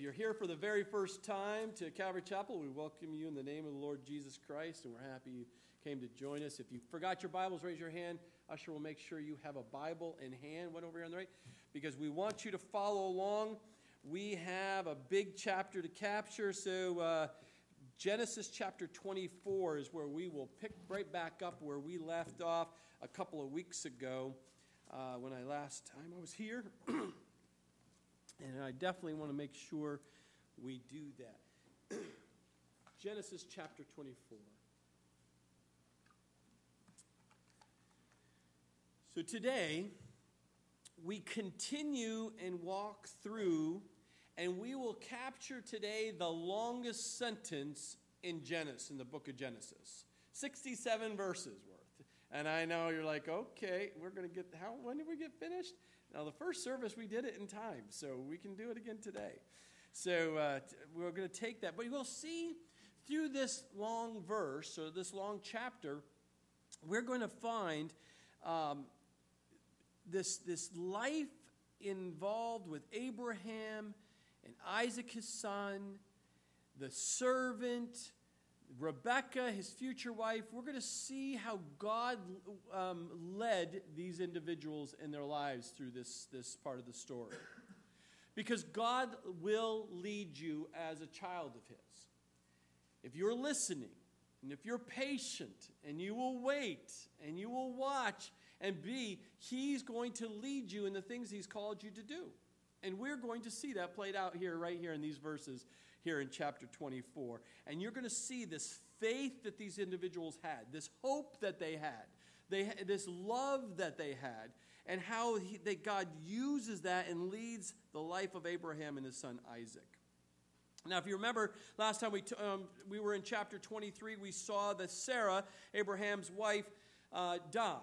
If you're here for the very first time to Calvary Chapel, we welcome you in the name of the Lord Jesus Christ, and we're happy you came to join us. If you forgot your Bibles, raise your hand. Usher will make sure you have a Bible in hand, one over here on the right, because we want you to follow along. We have a big chapter to capture, so uh, Genesis chapter 24 is where we will pick right back up where we left off a couple of weeks ago uh, when I last time I was here. And I definitely want to make sure we do that. Genesis chapter 24. So today, we continue and walk through, and we will capture today the longest sentence in Genesis, in the book of Genesis. 67 verses worth. And I know you're like, okay, we're going to get, how, when did we get finished? Now, the first service, we did it in time, so we can do it again today. So uh, we're going to take that. But we'll see through this long verse, or this long chapter, we're going to find um, this, this life involved with Abraham and Isaac, his son, the servant, Rebecca, his future wife, we're going to see how God um, led these individuals in their lives through this, this part of the story. Because God will lead you as a child of His. If you're listening, and if you're patient, and you will wait, and you will watch, and be, He's going to lead you in the things He's called you to do. And we're going to see that played out here, right here in these verses here in chapter 24. And you're going to see this faith that these individuals had, this hope that they had, they, this love that they had, and how he, that God uses that and leads the life of Abraham and his son Isaac. Now, if you remember, last time we, t- um, we were in chapter 23, we saw that Sarah, Abraham's wife, uh, died.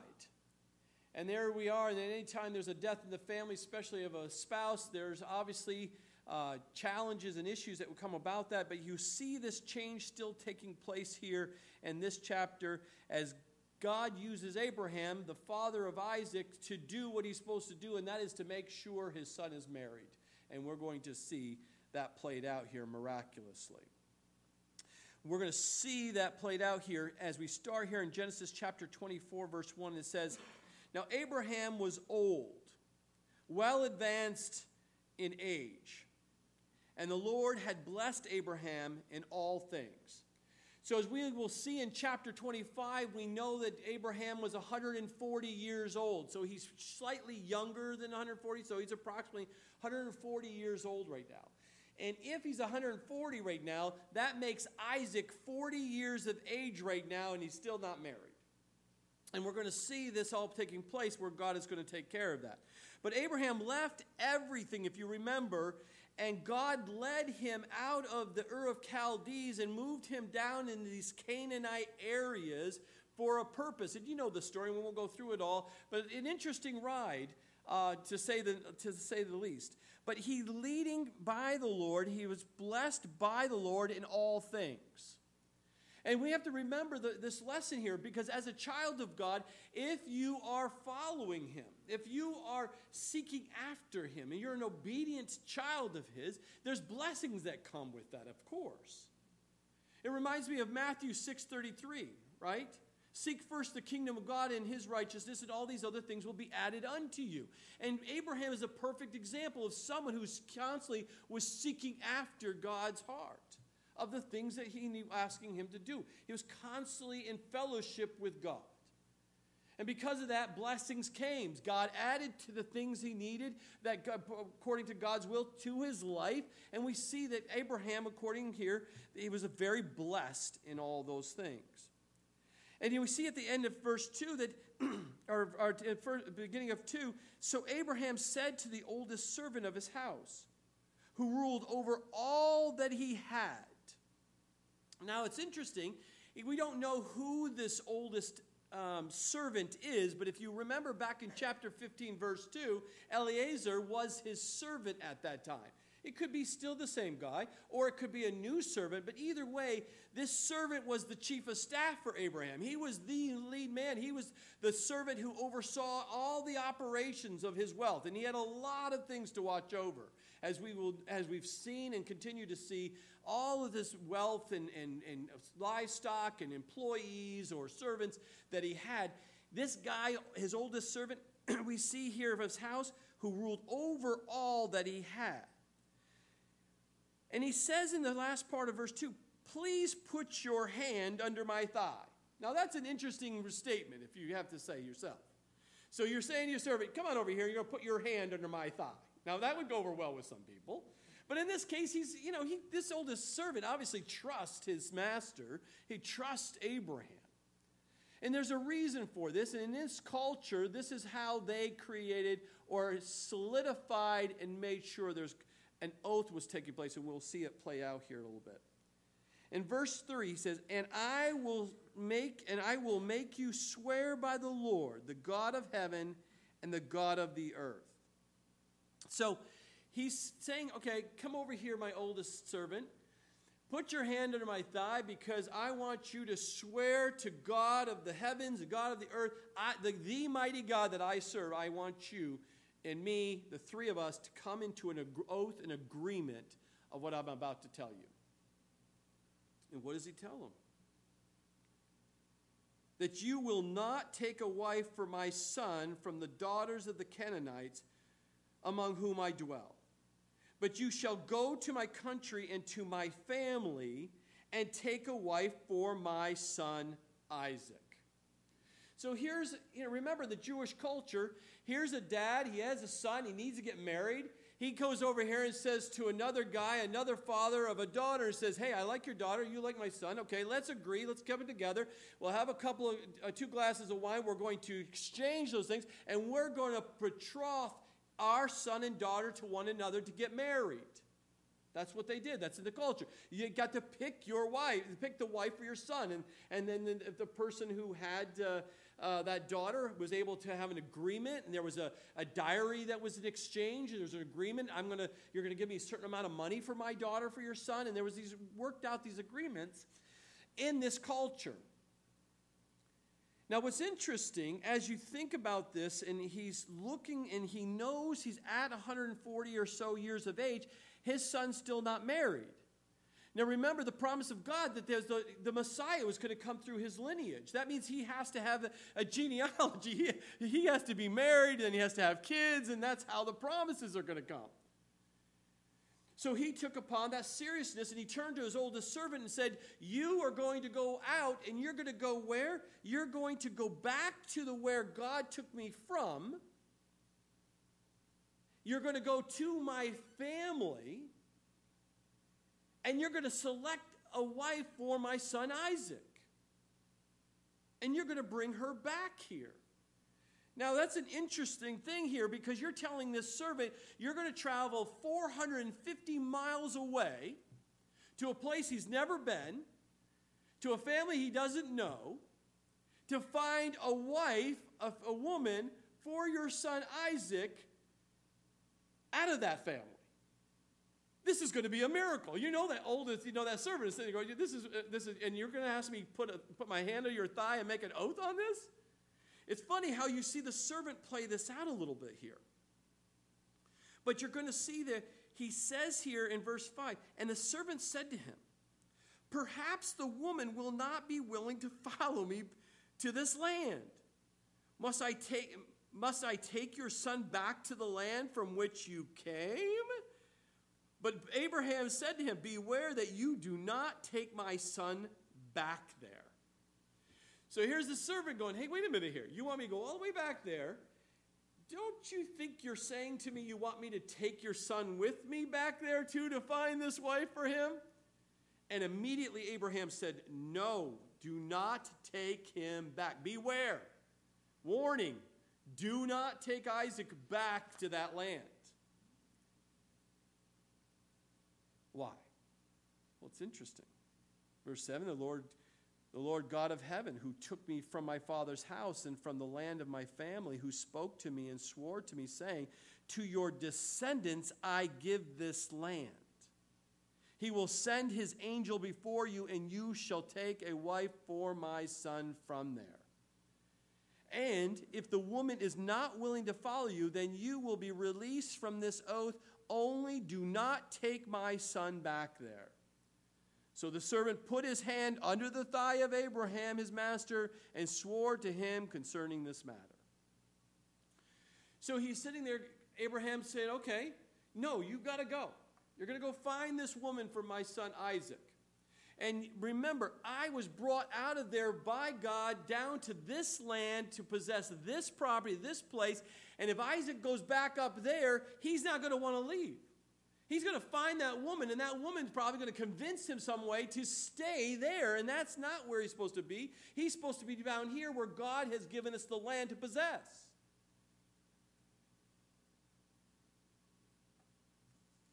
And there we are, and anytime there's a death in the family, especially of a spouse, there's obviously uh, challenges and issues that would come about that, but you see this change still taking place here in this chapter as God uses Abraham, the father of Isaac, to do what he's supposed to do, and that is to make sure his son is married. And we're going to see that played out here miraculously. We're going to see that played out here as we start here in Genesis chapter 24, verse 1. It says, Now Abraham was old, well advanced in age and the Lord had blessed Abraham in all things. So, as we will see in chapter 25, we know that Abraham was 140 years old. So, he's slightly younger than 140, so he's approximately 140 years old right now. And if he's 140 right now, that makes Isaac 40 years of age right now, and he's still not married. And we're going to see this all taking place where God is going to take care of that. But Abraham left everything, if you remember, and God led him out of the Ur of Chaldees and moved him down into these Canaanite areas for a purpose. And you know the story, we won't go through it all, but an interesting ride. Uh, to say the to say the least. But he leading by the Lord, he was blessed by the Lord in all things. And we have to remember the, this lesson here because as a child of God, if you are following Him, if you are seeking after Him, and you're an obedient child of His, there's blessings that come with that, of course. It reminds me of Matthew 6:33, right? Seek first the kingdom of God and his righteousness, and all these other things will be added unto you. And Abraham is a perfect example of someone who's constantly was seeking after God's heart of the things that he was asking him to do. He was constantly in fellowship with God. And because of that, blessings came. God added to the things he needed, that according to God's will, to his life. And we see that Abraham, according here, he was very blessed in all those things. And we see at the end of verse 2 that, or, or at the beginning of 2, so Abraham said to the oldest servant of his house, who ruled over all that he had, now it's interesting, we don't know who this oldest um, servant is, but if you remember back in chapter 15, verse 2, Eliezer was his servant at that time. It could be still the same guy, or it could be a new servant, but either way, this servant was the chief of staff for Abraham. He was the lead man. He was the servant who oversaw all the operations of his wealth, and he had a lot of things to watch over. As, we will, as we've seen and continue to see all of this wealth and, and, and livestock and employees or servants that he had, this guy, his oldest servant, we see here of his house, who ruled over all that he had. And he says in the last part of verse 2, Please put your hand under my thigh. Now, that's an interesting statement if you have to say yourself. So you're saying to your servant, Come on over here, you're going to put your hand under my thigh. Now, that would go over well with some people. But in this case, he's, you know, he, this oldest servant obviously trusts his master. He trusts Abraham. And there's a reason for this. And in this culture, this is how they created or solidified and made sure there's an oath was taking place. And we'll see it play out here a little bit. In verse 3, he says, And I will make and I will make you swear by the Lord, the God of heaven and the God of the earth. So he's saying, Okay, come over here, my oldest servant. Put your hand under my thigh because I want you to swear to God of the heavens, the God of the earth, I, the, the mighty God that I serve. I want you and me, the three of us, to come into an oath and agreement of what I'm about to tell you. And what does he tell them? That you will not take a wife for my son from the daughters of the Canaanites among whom I dwell but you shall go to my country and to my family and take a wife for my son Isaac. So here's, you know, remember the Jewish culture. Here's a dad, he has a son, he needs to get married. He goes over here and says to another guy, another father of a daughter, says, Hey, I like your daughter, you like my son. Okay, let's agree, let's come together. We'll have a couple of, uh, two glasses of wine. We're going to exchange those things, and we're going to betroth our son and daughter to one another to get married. That's what they did. That's in the culture. You got to pick your wife, pick the wife for your son. And, and then the, the person who had uh, uh, that daughter was able to have an agreement, and there was a, a diary that was an exchange, there's an agreement. I'm gonna, you're going to give me a certain amount of money for my daughter for your son. And there was these worked out these agreements in this culture. Now, what's interesting as you think about this, and he's looking and he knows he's at 140 or so years of age, his son's still not married. Now, remember the promise of God that there's the, the Messiah was going to come through his lineage. That means he has to have a, a genealogy. He, he has to be married and he has to have kids, and that's how the promises are going to come. So he took upon that seriousness and he turned to his oldest servant and said, You are going to go out and you're going to go where? You're going to go back to the where God took me from. You're going to go to my family and you're going to select a wife for my son Isaac. And you're going to bring her back here. Now, that's an interesting thing here because you're telling this servant you're going to travel 450 miles away to a place he's never been, to a family he doesn't know, to find a wife, a, a woman for your son Isaac out of that family. This is going to be a miracle. You know that oldest, you know that servant is sitting going, this is, uh, this is, and you're going to ask me put a, put my hand on your thigh and make an oath on this? It's funny how you see the servant play this out a little bit here. But you're going to see that he says here in verse 5 and the servant said to him, Perhaps the woman will not be willing to follow me to this land. Must I take, must I take your son back to the land from which you came? But Abraham said to him, Beware that you do not take my son back there. So here's the servant going, Hey, wait a minute here. You want me to go all the way back there? Don't you think you're saying to me you want me to take your son with me back there too to find this wife for him? And immediately Abraham said, No, do not take him back. Beware. Warning do not take Isaac back to that land. Why? Well, it's interesting. Verse 7 the Lord the Lord God of heaven, who took me from my father's house and from the land of my family, who spoke to me and swore to me, saying, To your descendants I give this land. He will send his angel before you, and you shall take a wife for my son from there. And if the woman is not willing to follow you, then you will be released from this oath only do not take my son back there. So the servant put his hand under the thigh of Abraham, his master, and swore to him concerning this matter. So he's sitting there. Abraham said, Okay, no, you've got to go. You're going to go find this woman for my son Isaac. And remember, I was brought out of there by God down to this land to possess this property, this place. And if Isaac goes back up there, he's not going to want to leave. He's going to find that woman, and that woman's probably going to convince him some way to stay there. And that's not where he's supposed to be. He's supposed to be down here where God has given us the land to possess.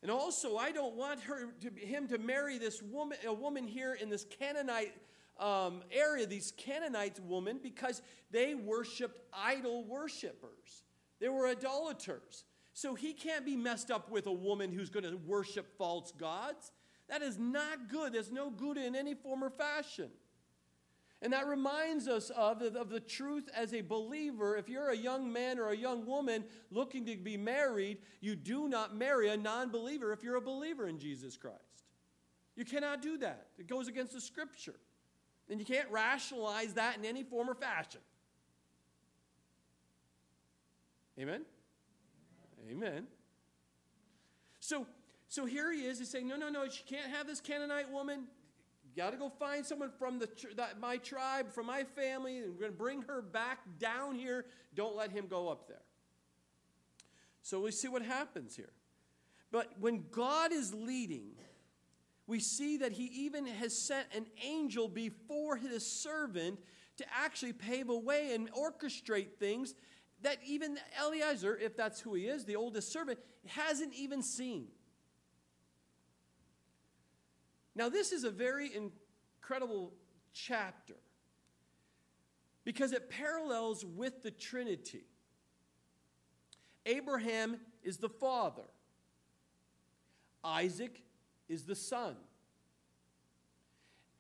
And also, I don't want her to, him to marry this woman, a woman here in this Canaanite um, area, these Canaanite women, because they worshipped idol worshippers. They were idolaters. So he can't be messed up with a woman who's going to worship false gods. That is not good. There's no good in any form or fashion. And that reminds us of, of the truth as a believer. If you're a young man or a young woman looking to be married, you do not marry a non believer if you're a believer in Jesus Christ. You cannot do that, it goes against the scripture. And you can't rationalize that in any form or fashion. Amen? Amen. So, so here he is. He's saying, no, no, no, she can't have this Canaanite woman got to go find someone from the, that, my tribe, from my family, and we're going to bring her back down here. Don't let him go up there. So we see what happens here. But when God is leading, we see that he even has sent an angel before his servant to actually pave a way and orchestrate things that even Eliezer, if that's who he is, the oldest servant, hasn't even seen. Now, this is a very incredible chapter because it parallels with the Trinity. Abraham is the father, Isaac is the son.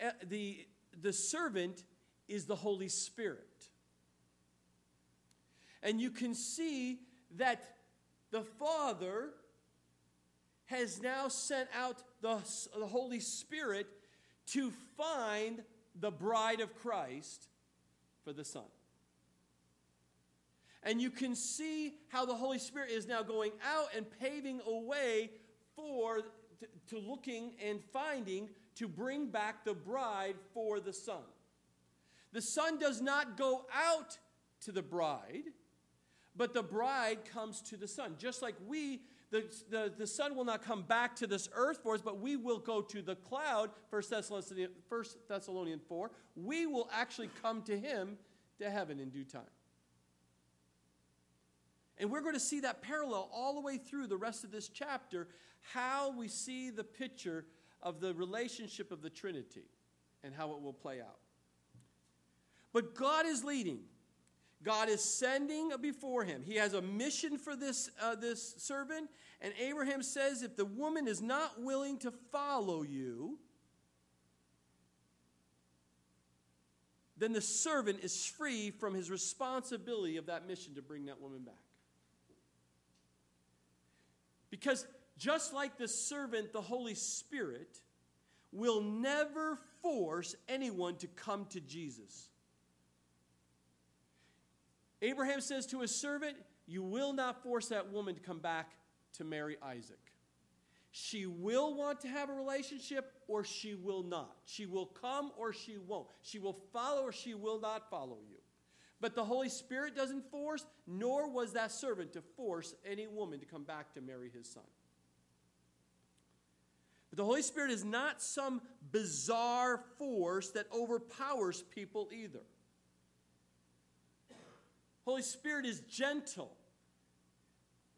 Eh, the, the servant is the Holy Spirit. And you can see that the Father has now sent out the, the Holy Spirit to find the bride of Christ for the Son. And you can see how the Holy Spirit is now going out and paving a way for to, to looking and finding to bring back the bride for the Son. The Son does not go out to the bride, but the bride comes to the Son. Just like we the, the, the Son will not come back to this earth for us, but we will go to the cloud, 1 Thessalonians, 1 Thessalonians 4. We will actually come to him to heaven in due time. And we're going to see that parallel all the way through the rest of this chapter, how we see the picture of the relationship of the Trinity and how it will play out. But God is leading. God is sending before him. He has a mission for this, uh, this servant. And Abraham says, if the woman is not willing to follow you, then the servant is free from his responsibility of that mission to bring that woman back. Because just like the servant, the Holy Spirit will never force anyone to come to Jesus. Abraham says to his servant, You will not force that woman to come back to marry Isaac. She will want to have a relationship or she will not. She will come or she won't. She will follow or she will not follow you. But the Holy Spirit doesn't force, nor was that servant to force any woman to come back to marry his son. But the Holy Spirit is not some bizarre force that overpowers people either. Holy Spirit is gentle.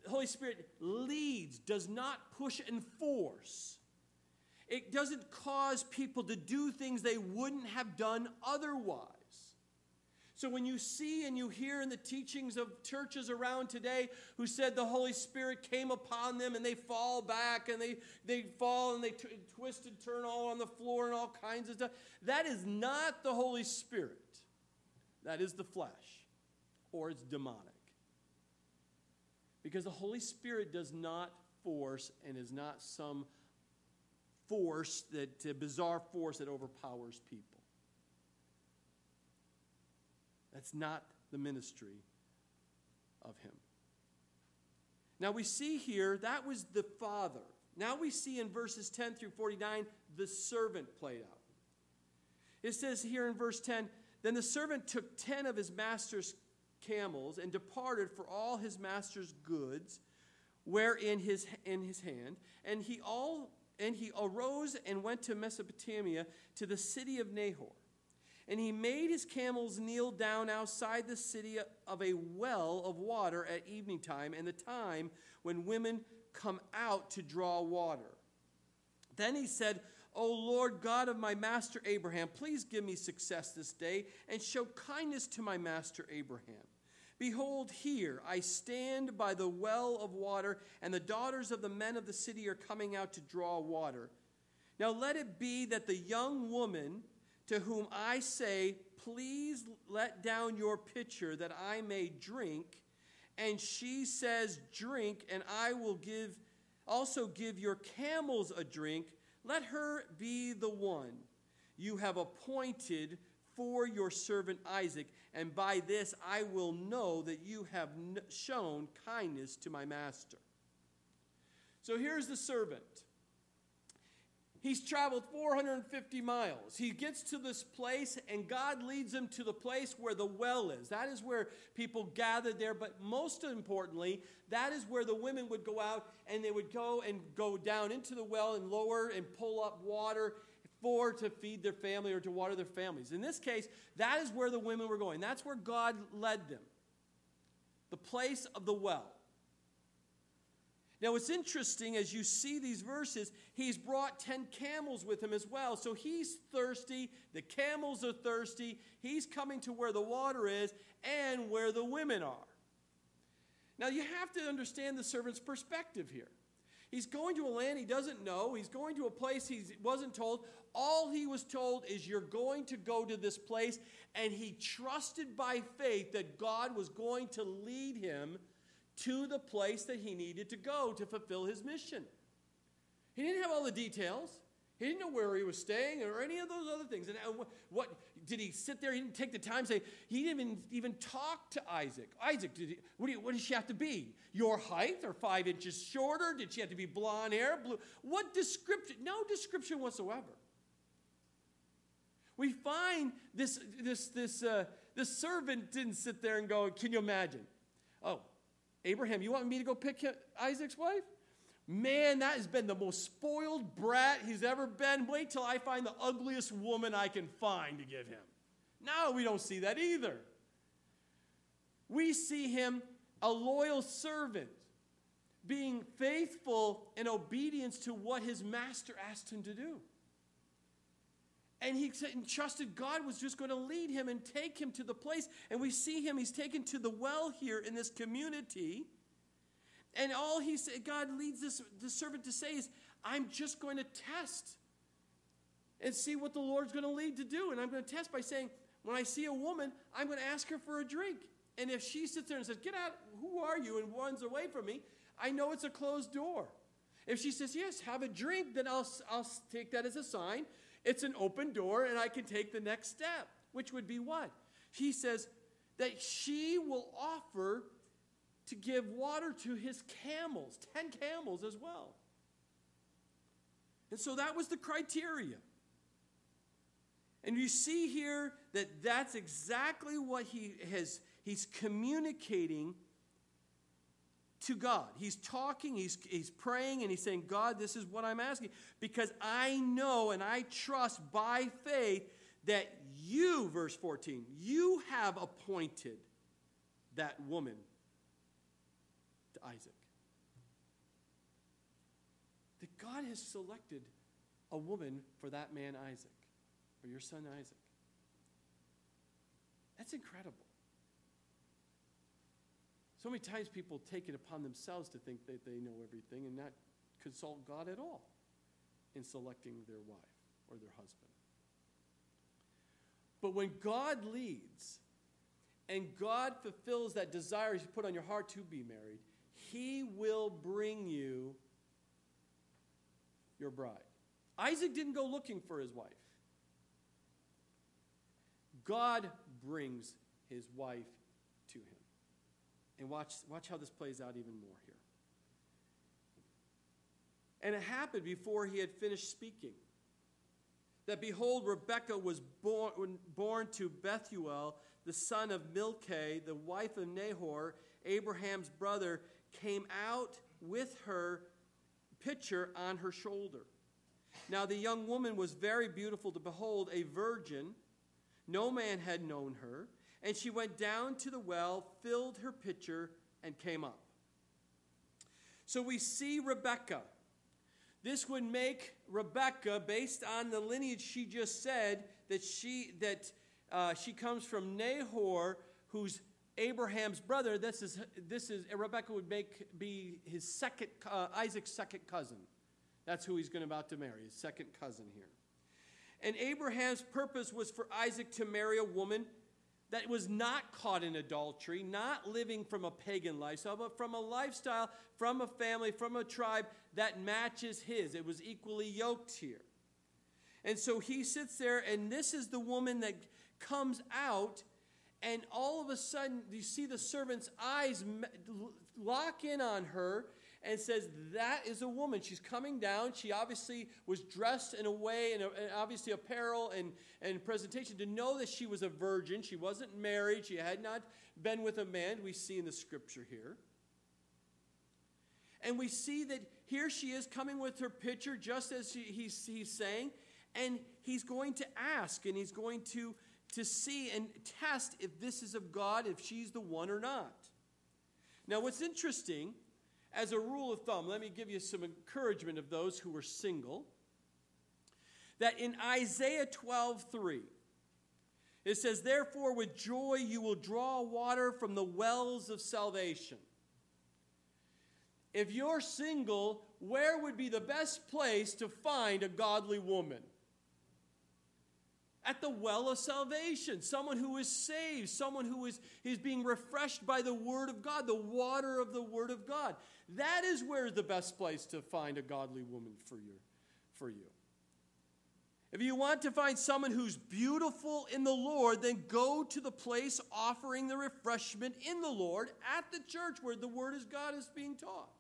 The Holy Spirit leads, does not push and force. It doesn't cause people to do things they wouldn't have done otherwise. So when you see and you hear in the teachings of churches around today who said the Holy Spirit came upon them and they fall back and they, they fall and they t- twist and turn all on the floor and all kinds of stuff, that is not the Holy Spirit. That is the flesh or it's demonic. Because the Holy Spirit does not force and is not some force that bizarre force that overpowers people. That's not the ministry of him. Now we see here that was the father. Now we see in verses 10 through 49 the servant played out. It says here in verse 10 Then the servant took 10 of his master's camels and departed for all his master's goods were in his, in his hand. And he, all, and he arose and went to Mesopotamia to the city of Nahor. And he made his camels kneel down outside the city of a well of water at evening time, and the time when women come out to draw water. Then he said, O Lord God of my master Abraham, please give me success this day and show kindness to my master Abraham. Behold, here I stand by the well of water, and the daughters of the men of the city are coming out to draw water. Now let it be that the young woman to whom I say, Please let down your pitcher that I may drink. And she says, Drink, and I will give also give your camels a drink. Let her be the one you have appointed for your servant Isaac, and by this I will know that you have shown kindness to my master. So here's the servant. He's traveled 450 miles. He gets to this place, and God leads him to the place where the well is. That is where people gathered there. But most importantly, that is where the women would go out and they would go and go down into the well and lower and pull up water for to feed their family or to water their families. In this case, that is where the women were going. That's where God led them. The place of the well. Now, it's interesting as you see these verses, he's brought 10 camels with him as well. So he's thirsty, the camels are thirsty, he's coming to where the water is and where the women are. Now, you have to understand the servant's perspective here. He's going to a land he doesn't know, he's going to a place he wasn't told. All he was told is, You're going to go to this place. And he trusted by faith that God was going to lead him to the place that he needed to go to fulfill his mission. He didn't have all the details. He didn't know where he was staying or any of those other things. And what, what did he sit there? He didn't take the time to say, he didn't even, even talk to Isaac. Isaac, did he, what, do you, what does she have to be? Your height or five inches shorter? Did she have to be blonde hair? Blue? What description? No description whatsoever. We find this, this, this, uh, this servant didn't sit there and go, Can you imagine? Oh, Abraham, you want me to go pick Isaac's wife? Man, that has been the most spoiled brat he's ever been. Wait till I find the ugliest woman I can find to give him. No, we don't see that either. We see him a loyal servant, being faithful in obedience to what his master asked him to do. And he trusted God was just going to lead him and take him to the place. And we see him, he's taken to the well here in this community. And all he said, God leads this the servant to say is, I'm just going to test and see what the Lord's going to lead to do. And I'm going to test by saying, when I see a woman, I'm going to ask her for a drink. And if she sits there and says, Get out, who are you? and runs away from me, I know it's a closed door. If she says, Yes, have a drink, then I'll, I'll take that as a sign it's an open door, and I can take the next step, which would be what? He says that she will offer to give water to his camels, 10 camels as well. And so that was the criteria. And you see here that that's exactly what he has he's communicating to God. He's talking, he's, he's praying, and he's saying, God, this is what I'm asking. Because I know and I trust by faith that you, verse 14, you have appointed that woman to Isaac. That God has selected a woman for that man, Isaac, for your son, Isaac. That's incredible. So many times people take it upon themselves to think that they know everything and not consult God at all in selecting their wife or their husband. But when God leads and God fulfills that desire He's put on your heart to be married, He will bring you your bride. Isaac didn't go looking for his wife. God brings his wife. And watch, watch how this plays out even more here. And it happened before he had finished speaking that behold, Rebekah was born, born to Bethuel, the son of Milcah, the wife of Nahor, Abraham's brother, came out with her pitcher on her shoulder. Now the young woman was very beautiful to behold, a virgin. No man had known her. And she went down to the well, filled her pitcher, and came up. So we see Rebecca. this would make Rebecca, based on the lineage she just said, that she that uh, she comes from Nahor, who's Abraham's brother. This is this is Rebecca would make be his second uh, Isaac's second cousin. That's who he's going about to marry, his second cousin here. And Abraham's purpose was for Isaac to marry a woman that was not caught in adultery, not living from a pagan lifestyle, but from a lifestyle, from a family, from a tribe that matches his. It was equally yoked here. And so he sits there, and this is the woman that comes out, and all of a sudden, you see the servant's eyes lock in on her, and says, That is a woman. She's coming down. She obviously was dressed in a way, and, obviously apparel and, and presentation to know that she was a virgin. She wasn't married. She had not been with a man, we see in the scripture here. And we see that here she is coming with her pitcher, just as she, he's, he's saying, and he's going to ask and he's going to, to see and test if this is of God, if she's the one or not. Now, what's interesting as a rule of thumb, let me give you some encouragement of those who are single. That in Isaiah 12 3, it says, Therefore, with joy you will draw water from the wells of salvation. If you're single, where would be the best place to find a godly woman? At the well of salvation. Someone who is saved, someone who is, is being refreshed by the Word of God, the water of the Word of God. That is where the best place to find a godly woman for you. For you. If you want to find someone who's beautiful in the Lord, then go to the place offering the refreshment in the Lord at the church where the Word of God is being taught.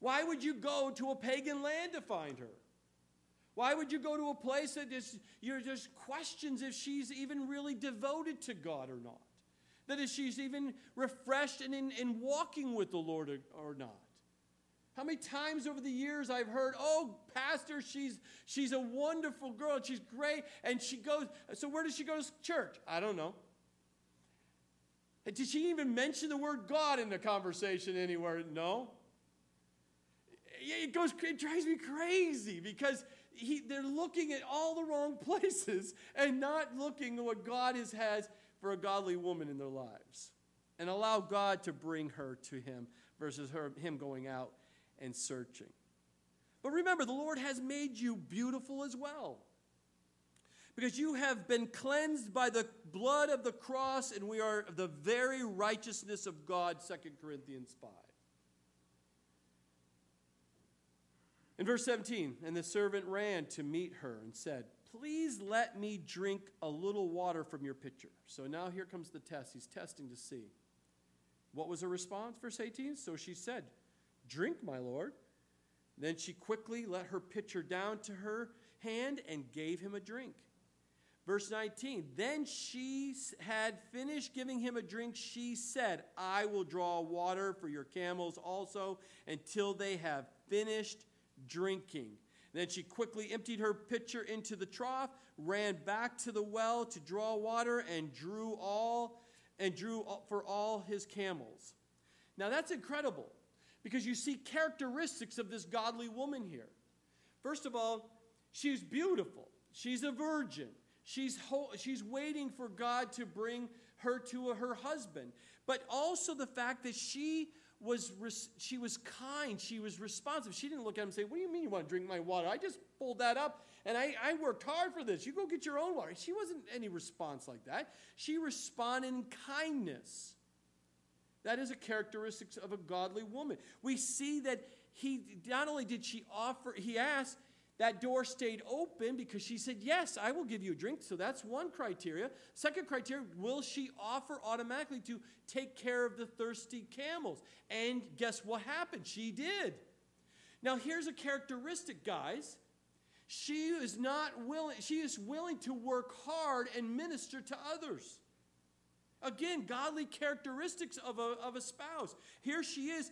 Why would you go to a pagan land to find her? Why would you go to a place that is, you're just questions if she's even really devoted to God or not? That if she's even refreshed and in, in walking with the Lord or, or not? How many times over the years I've heard, oh, Pastor, she's, she's a wonderful girl, she's great, and she goes, so where does she go to church? I don't know. Did she even mention the word God in the conversation anywhere? No. It goes, it drives me crazy because he, they're looking at all the wrong places and not looking at what God has, has for a godly woman in their lives. And allow God to bring her to him versus her, him going out and searching. But remember, the Lord has made you beautiful as well. Because you have been cleansed by the blood of the cross, and we are the very righteousness of God, 2 Corinthians 5. In verse 17, and the servant ran to meet her and said, Please let me drink a little water from your pitcher. So now here comes the test. He's testing to see. What was her response? Verse 18. So she said, Drink, my lord. Then she quickly let her pitcher down to her hand and gave him a drink. Verse 19. Then she had finished giving him a drink. She said, I will draw water for your camels also until they have finished drinking. Then she quickly emptied her pitcher into the trough, ran back to the well to draw water, and drew all and drew for all his camels. Now that's incredible because you see characteristics of this godly woman here. First of all, she's beautiful. She's a virgin. She's, ho- she's waiting for God to bring her to her husband. But also the fact that she was res- she was kind she was responsive. She didn't look at him and say what do you mean you want to drink my water? I just pulled that up and I, I worked hard for this. You go get your own water. She wasn't any response like that. She responded in kindness. That is a characteristic of a godly woman. We see that he not only did she offer, he asked, that door stayed open because she said, Yes, I will give you a drink. So that's one criteria. Second criteria, will she offer automatically to take care of the thirsty camels? And guess what happened? She did. Now, here's a characteristic, guys. She is not willing, she is willing to work hard and minister to others. Again, godly characteristics of a, of a spouse. Here she is.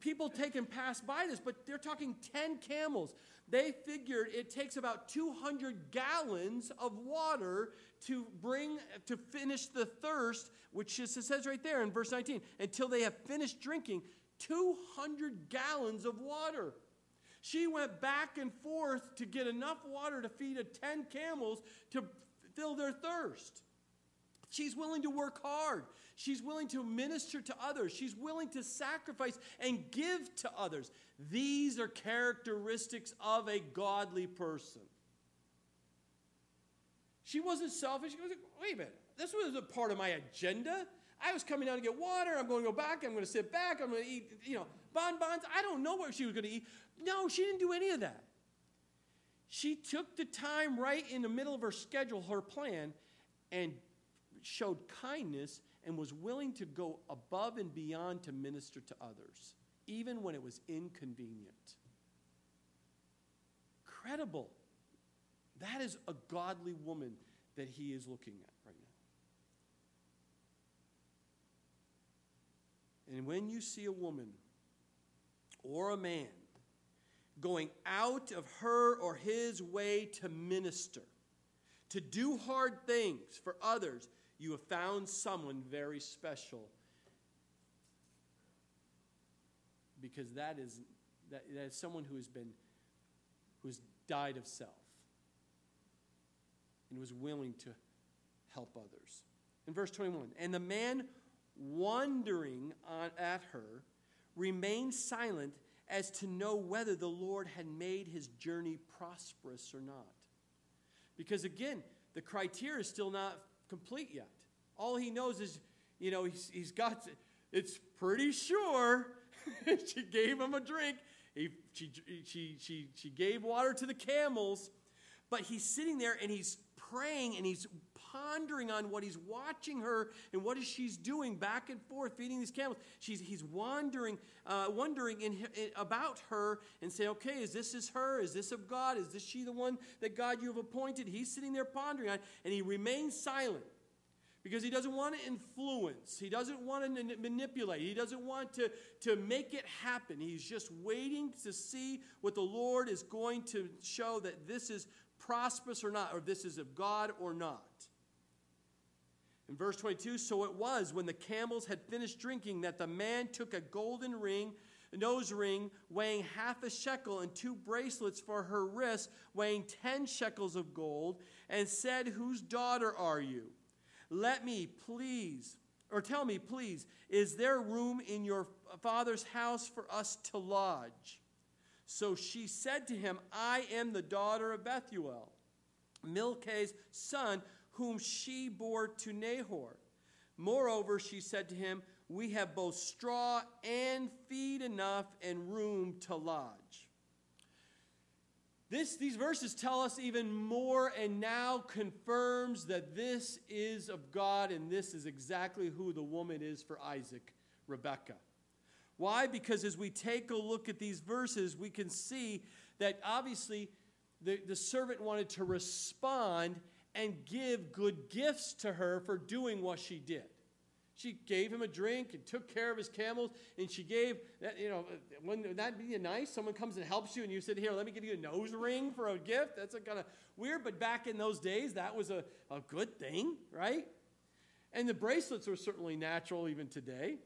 People take and pass by this, but they're talking 10 camels. They figured it takes about 200 gallons of water to bring, to finish the thirst, which it says right there in verse 19, until they have finished drinking 200 gallons of water. She went back and forth to get enough water to feed a 10 camels to fill their thirst. She's willing to work hard. She's willing to minister to others. She's willing to sacrifice and give to others. These are characteristics of a godly person. She wasn't selfish. She was like, wait a minute, this was a part of my agenda. I was coming down to get water. I'm going to go back. I'm going to sit back. I'm going to eat, you know, bonbons. I don't know what she was going to eat. No, she didn't do any of that. She took the time right in the middle of her schedule, her plan, and showed kindness and was willing to go above and beyond to minister to others, even when it was inconvenient. Credible. That is a godly woman that he is looking at right now. And when you see a woman or a man going out of her or his way to minister, to do hard things for others, you have found someone very special. Because that is, that, that is someone who has been, who's died of self and was willing to help others. In verse 21, and the man wondering on, at her remained silent as to know whether the Lord had made his journey prosperous or not. Because again, the criteria is still not complete yet. All he knows is, you know, he's, he's got, it's pretty sure she gave him a drink. He, she, she, she, she gave water to the camels, but he's sitting there and he's praying and he's pondering on what he's watching her and what is she's doing back and forth feeding these camels. She's, he's wandering, uh, wondering in, in, about her and say, okay, is this is her? Is this of God? Is this she the one that God you have appointed? He's sitting there pondering on, and he remains silent because he doesn't want to influence. He doesn't want to manipulate. He doesn't want to, to make it happen. He's just waiting to see what the Lord is going to show that this is prosperous or not, or this is of God or not. In verse 22, so it was when the camels had finished drinking that the man took a golden ring, nose ring weighing half a shekel, and two bracelets for her wrists weighing ten shekels of gold, and said, Whose daughter are you? Let me please, or tell me, please, is there room in your father's house for us to lodge? So she said to him, I am the daughter of Bethuel, Milcah's son, whom she bore to Nahor. Moreover, she said to him, We have both straw and feed enough and room to lodge. This, these verses tell us even more and now confirms that this is of God and this is exactly who the woman is for Isaac, Rebecca. Why? Because as we take a look at these verses, we can see that obviously the, the servant wanted to respond and give good gifts to her for doing what she did. She gave him a drink and took care of his camels, and she gave that, you know, wouldn't that be nice? Someone comes and helps you, and you said, Here, let me give you a nose ring for a gift. That's a kind of weird, but back in those days, that was a, a good thing, right? And the bracelets were certainly natural even today.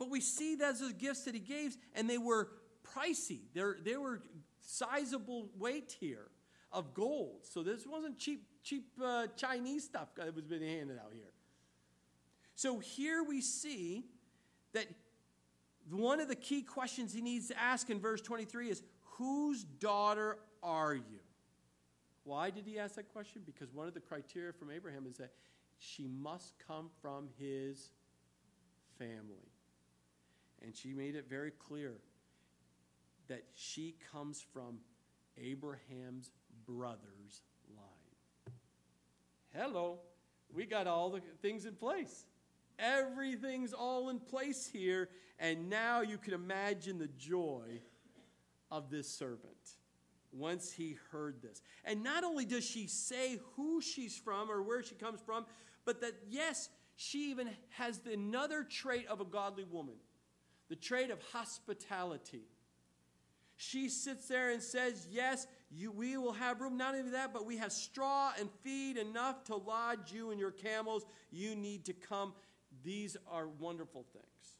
But we see those as gifts that he gave, and they were pricey. They're, they were sizable weight here of gold. So this wasn't cheap, cheap uh, Chinese stuff that was being handed out here. So here we see that one of the key questions he needs to ask in verse 23 is Whose daughter are you? Why did he ask that question? Because one of the criteria from Abraham is that she must come from his family. And she made it very clear that she comes from Abraham's brother's line. Hello, we got all the things in place. Everything's all in place here, and now you can imagine the joy of this servant once he heard this. And not only does she say who she's from or where she comes from, but that, yes, she even has another trait of a godly woman the trait of hospitality. She sits there and says, Yes, you, we will have room. Not only that, but we have straw and feed enough to lodge you and your camels. You need to come. These are wonderful things.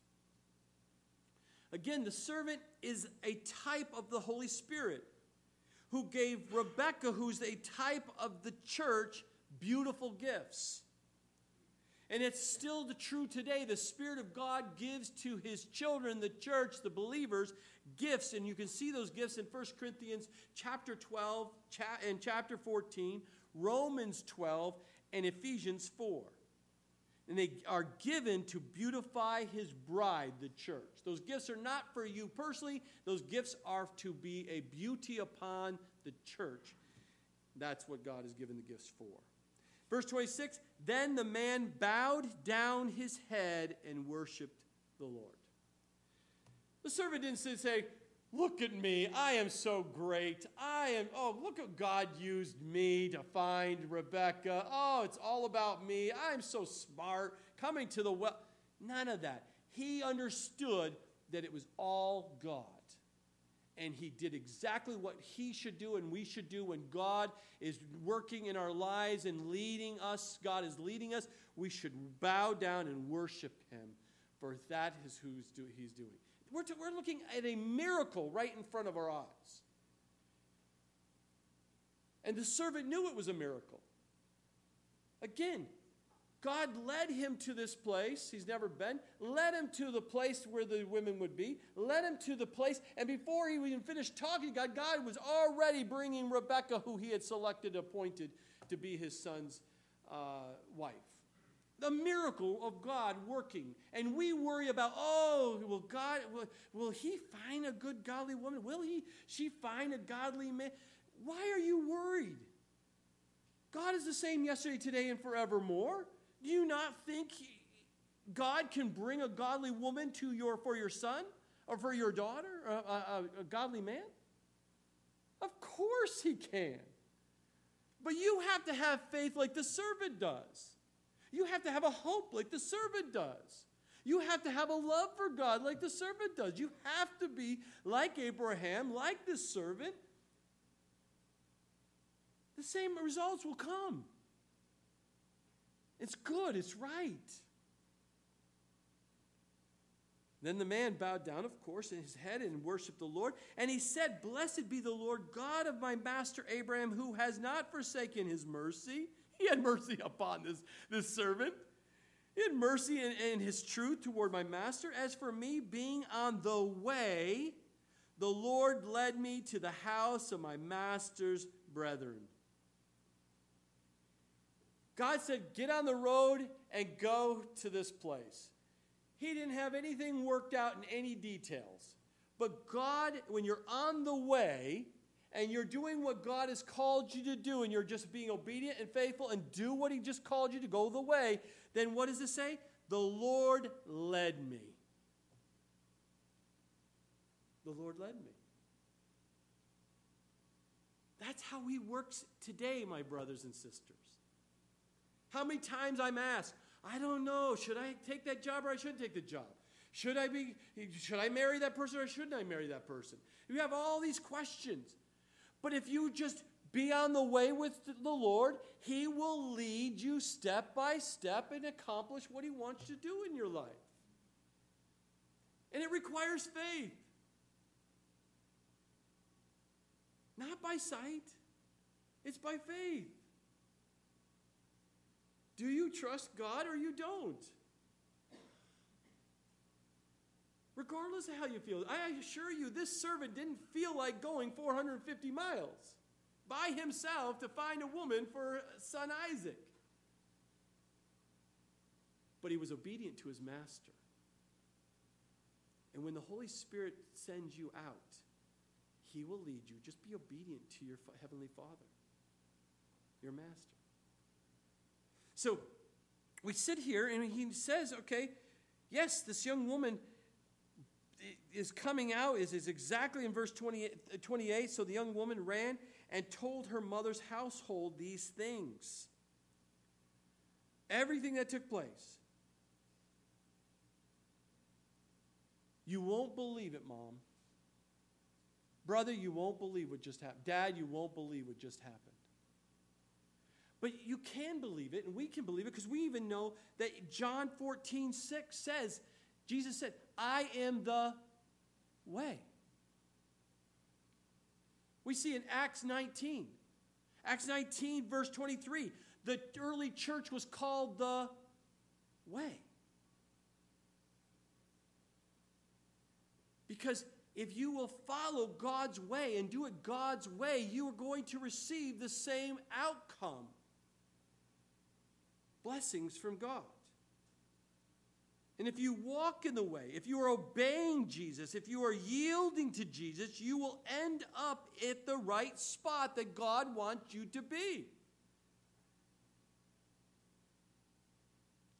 Again, the servant is a type of the Holy Spirit who gave Rebecca, who's a type of the church, beautiful gifts. And it's still the true today. The Spirit of God gives to his children, the church, the believers, gifts. And you can see those gifts in 1 Corinthians chapter 12 and chapter 14, Romans 12, and Ephesians 4. And they are given to beautify his bride, the church. Those gifts are not for you personally, those gifts are to be a beauty upon the church. That's what God has given the gifts for. Verse 26 Then the man bowed down his head and worshiped the Lord. The servant didn't say, Look at me. I am so great. I am, oh, look at God used me to find Rebecca. Oh, it's all about me. I'm so smart. Coming to the well. None of that. He understood that it was all God and he did exactly what he should do and we should do when God is working in our lives and leading us. God is leading us. We should bow down and worship him, for that is who he's doing. We're, to, we're looking at a miracle right in front of our eyes. And the servant knew it was a miracle. Again, God led him to this place he's never been, led him to the place where the women would be, led him to the place, and before he even finished talking to God, God was already bringing Rebecca, who he had selected, appointed to be his son's uh, wife. The miracle of God working. And we worry about, oh, will God, will, will he find a good godly woman? Will he, she find a godly man? Why are you worried? God is the same yesterday, today, and forevermore. Do you not think God can bring a godly woman to your, for your son or for your daughter, a, a, a godly man? Of course he can. But you have to have faith like the servant does. You have to have a hope like the servant does. You have to have a love for God like the servant does. You have to be like Abraham, like this servant. The same results will come. It's good, it's right. Then the man bowed down, of course, in his head and worshiped the Lord. And he said, Blessed be the Lord God of my master Abraham, who has not forsaken his mercy. He had mercy upon this, this servant. He had mercy in his truth toward my master. As for me, being on the way, the Lord led me to the house of my master's brethren. God said, Get on the road and go to this place. He didn't have anything worked out in any details. But God, when you're on the way and you're doing what God has called you to do and you're just being obedient and faithful and do what He just called you to go the way, then what does it say? The Lord led me. The Lord led me. That's how He works today, my brothers and sisters. How many times I'm asked, I don't know, should I take that job or I shouldn't take the job? Should I be should I marry that person or shouldn't I marry that person? You have all these questions. But if you just be on the way with the Lord, He will lead you step by step and accomplish what He wants to do in your life. And it requires faith. Not by sight, it's by faith. Do you trust God or you don't? Regardless of how you feel, I assure you, this servant didn't feel like going 450 miles by himself to find a woman for son Isaac. But he was obedient to his master. And when the Holy Spirit sends you out, He will lead you. Just be obedient to your Heavenly Father, your Master. So we sit here and he says, okay, yes, this young woman is coming out, is, is exactly in verse 28, 28. So the young woman ran and told her mother's household these things. Everything that took place. You won't believe it, Mom. Brother, you won't believe what just happened. Dad, you won't believe what just happened. But you can believe it, and we can believe it because we even know that John 14, 6 says, Jesus said, I am the way. We see in Acts 19, Acts 19, verse 23, the early church was called the way. Because if you will follow God's way and do it God's way, you are going to receive the same outcome blessings from God. And if you walk in the way, if you are obeying Jesus, if you are yielding to Jesus, you will end up at the right spot that God wants you to be.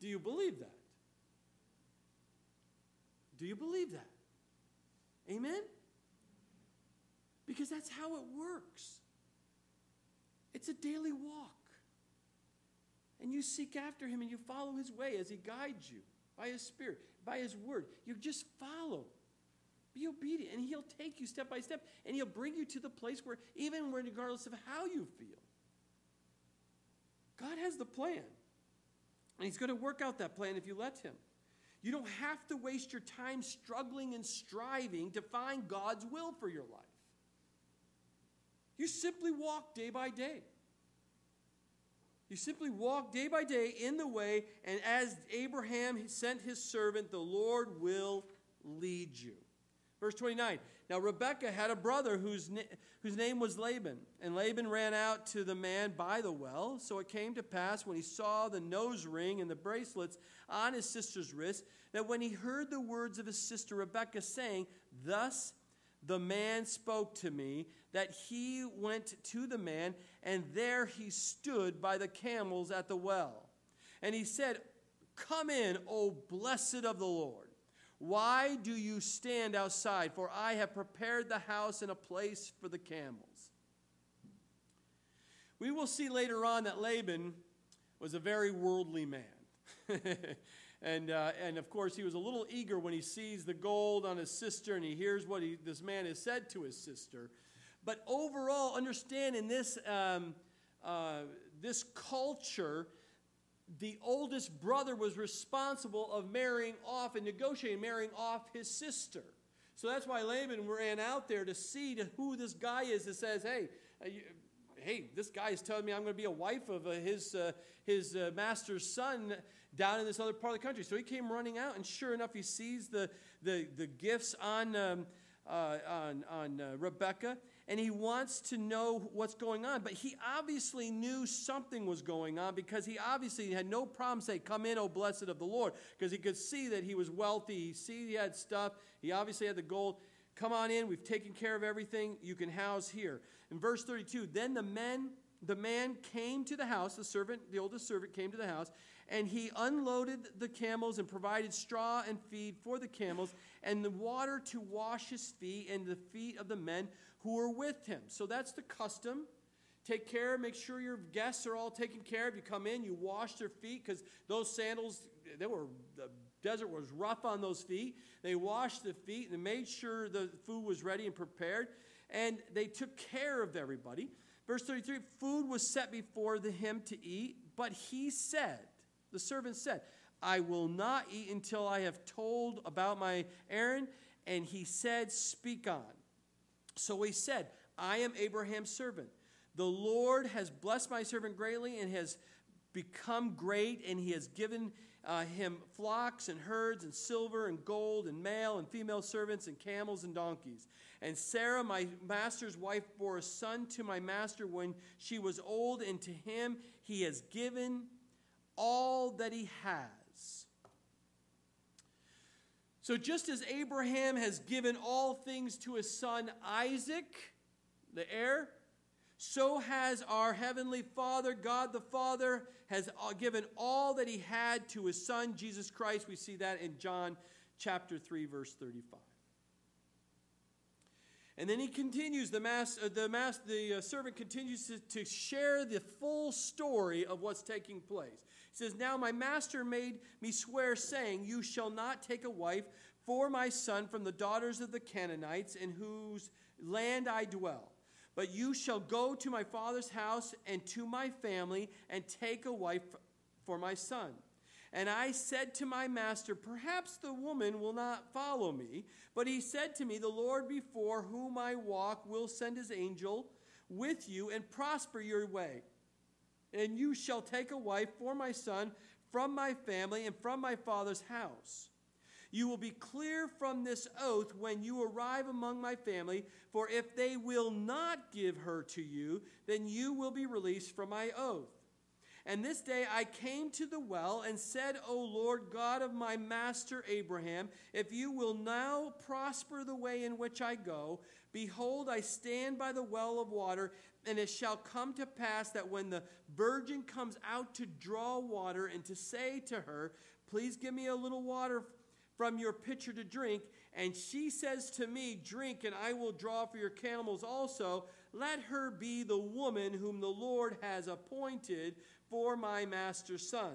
Do you believe that? Do you believe that? Amen? Because that's how it works. It's a daily walk. And you seek after him and you follow his way as he guides you by his spirit, by his word. You just follow. Be obedient, and he'll take you step by step, and he'll bring you to the place where, even regardless of how you feel, God has the plan. And he's going to work out that plan if you let him. You don't have to waste your time struggling and striving to find God's will for your life. You simply walk day by day. You simply walk day by day in the way, and as Abraham sent his servant, the Lord will lead you. Verse 29 Now Rebekah had a brother whose, na- whose name was Laban, and Laban ran out to the man by the well. So it came to pass when he saw the nose ring and the bracelets on his sister's wrist, that when he heard the words of his sister Rebekah saying, Thus the man spoke to me, that he went to the man, and there he stood by the camels at the well. And he said, Come in, O blessed of the Lord. Why do you stand outside? For I have prepared the house and a place for the camels. We will see later on that Laban was a very worldly man. And, uh, and of course, he was a little eager when he sees the gold on his sister and he hears what he, this man has said to his sister. But overall, understand in this, um, uh, this culture, the oldest brother was responsible of marrying off and negotiating marrying off his sister. So that's why Laban ran out there to see to who this guy is that says, hey, uh, you, hey, this guy is telling me I'm going to be a wife of uh, his, uh, his uh, master's son down in this other part of the country. So he came running out, and sure enough, he sees the, the, the gifts on, um, uh, on, on uh, Rebecca, and he wants to know what's going on. But he obviously knew something was going on because he obviously had no problem saying, Come in, O blessed of the Lord, because he could see that he was wealthy. He see he had stuff. He obviously had the gold. Come on in. We've taken care of everything. You can house here. In verse 32, then the men, the man came to the house, the servant, the oldest servant came to the house, and he unloaded the camels and provided straw and feed for the camels and the water to wash his feet and the feet of the men who were with him. So that's the custom. Take care, make sure your guests are all taken care of. You come in, you wash their feet because those sandals, they were the desert was rough on those feet. They washed the feet and made sure the food was ready and prepared, and they took care of everybody. Verse 33 Food was set before the, him to eat, but he said, the servant said, I will not eat until I have told about my errand. And he said, Speak on. So he said, I am Abraham's servant. The Lord has blessed my servant greatly and has become great, and he has given uh, him flocks and herds and silver and gold and male and female servants and camels and donkeys. And Sarah, my master's wife, bore a son to my master when she was old, and to him he has given all that he has. So, just as Abraham has given all things to his son Isaac, the heir, so has our heavenly Father, God the Father, has given all that he had to his son Jesus Christ. We see that in John chapter 3 verse 35. And then he continues, the, mas- uh, the, mas- the uh, servant continues to, to share the full story of what's taking place. He says, Now my master made me swear, saying, You shall not take a wife for my son from the daughters of the Canaanites in whose land I dwell. But you shall go to my father's house and to my family and take a wife for my son. And I said to my master, Perhaps the woman will not follow me. But he said to me, The Lord before whom I walk will send his angel with you and prosper your way. And you shall take a wife for my son from my family and from my father's house. You will be clear from this oath when you arrive among my family, for if they will not give her to you, then you will be released from my oath. And this day I came to the well and said, O Lord God of my master Abraham, if you will now prosper the way in which I go, behold, I stand by the well of water, and it shall come to pass that when the virgin comes out to draw water and to say to her, Please give me a little water from your pitcher to drink, and she says to me, Drink, and I will draw for your camels also, let her be the woman whom the Lord has appointed for my master's son.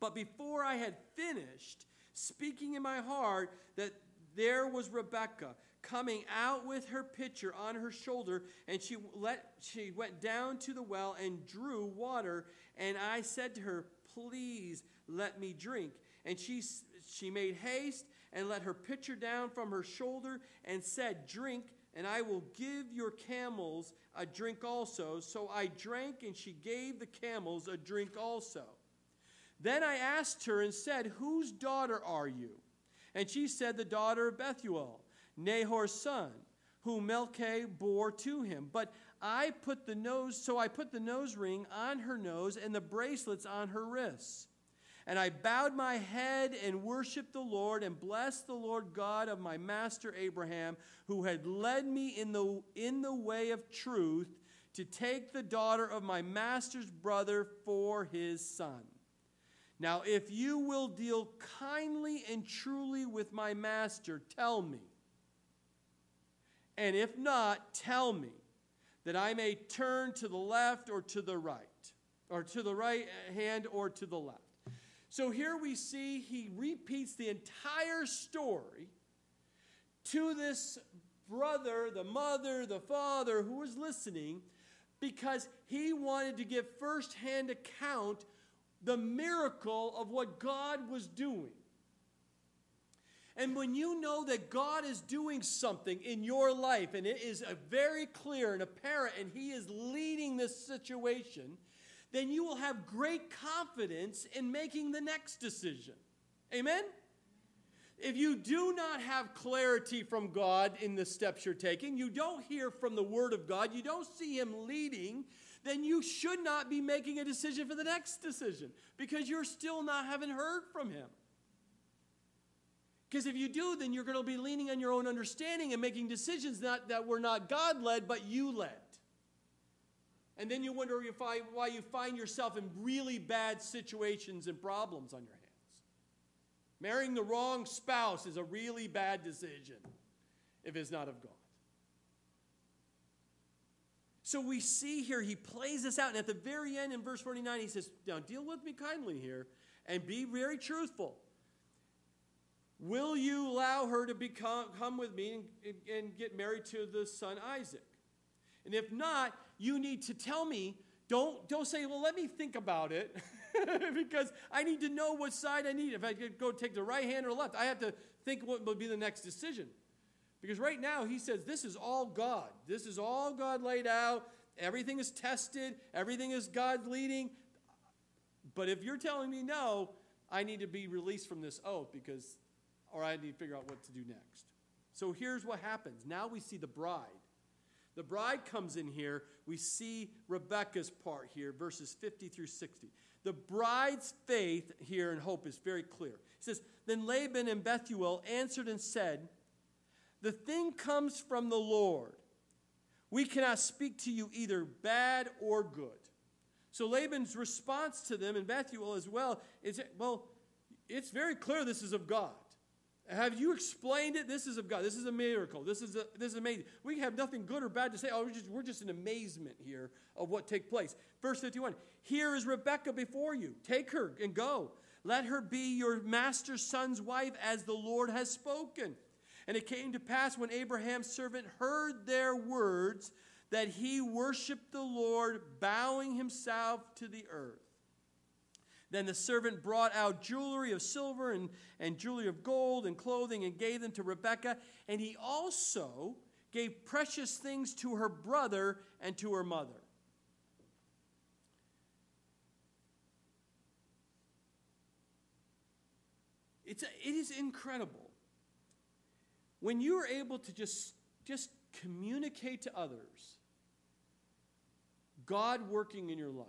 But before I had finished speaking in my heart, that there was Rebekah coming out with her pitcher on her shoulder, and she let she went down to the well and drew water. And I said to her, Please let me drink. And she she made haste and let her pitcher down from her shoulder and said, Drink and I will give your camels a drink also. So I drank, and she gave the camels a drink also. Then I asked her and said, Whose daughter are you? And she said, The daughter of Bethuel, Nahor's son, whom Milcah bore to him. But I put the nose, so I put the nose ring on her nose and the bracelets on her wrists. And I bowed my head and worshiped the Lord and blessed the Lord God of my master Abraham, who had led me in the, in the way of truth to take the daughter of my master's brother for his son. Now, if you will deal kindly and truly with my master, tell me. And if not, tell me that I may turn to the left or to the right, or to the right hand or to the left. So here we see he repeats the entire story to this brother, the mother, the father who was listening because he wanted to give firsthand account the miracle of what God was doing. And when you know that God is doing something in your life, and it is a very clear and apparent, and He is leading this situation, then you will have great confidence in making the next decision. Amen? If you do not have clarity from God in the steps you're taking, you don't hear from the Word of God, you don't see Him leading, then you should not be making a decision for the next decision because you're still not having heard from Him. Because if you do, then you're going to be leaning on your own understanding and making decisions that, that were not God led, but you led. And then you wonder why you find yourself in really bad situations and problems on your hands. Marrying the wrong spouse is a really bad decision if it's not of God. So we see here, he plays this out. And at the very end, in verse 49, he says, Now deal with me kindly here and be very truthful. Will you allow her to become, come with me and, and get married to the son Isaac? And if not, you need to tell me. Don't, don't say, well, let me think about it, because I need to know what side I need. If I could go take the right hand or left, I have to think what would be the next decision. Because right now, he says, this is all God. This is all God laid out. Everything is tested, everything is God leading. But if you're telling me no, I need to be released from this oath because, or I need to figure out what to do next. So here's what happens. Now we see the bride The bride comes in here. We see Rebecca's part here, verses 50 through 60. The bride's faith here and hope is very clear. It says, Then Laban and Bethuel answered and said, The thing comes from the Lord. We cannot speak to you either bad or good. So Laban's response to them, and Bethuel as well, is well, it's very clear this is of God. Have you explained it? This is of God. This is a miracle. This is, a, this is amazing. We have nothing good or bad to say. Oh, we're just, we're just in amazement here of what take place. Verse 51 Here is Rebekah before you. Take her and go. Let her be your master's son's wife as the Lord has spoken. And it came to pass when Abraham's servant heard their words that he worshiped the Lord, bowing himself to the earth. Then the servant brought out jewelry of silver and, and jewelry of gold and clothing and gave them to Rebekah. And he also gave precious things to her brother and to her mother. It's a, it is incredible. When you are able to just, just communicate to others God working in your life,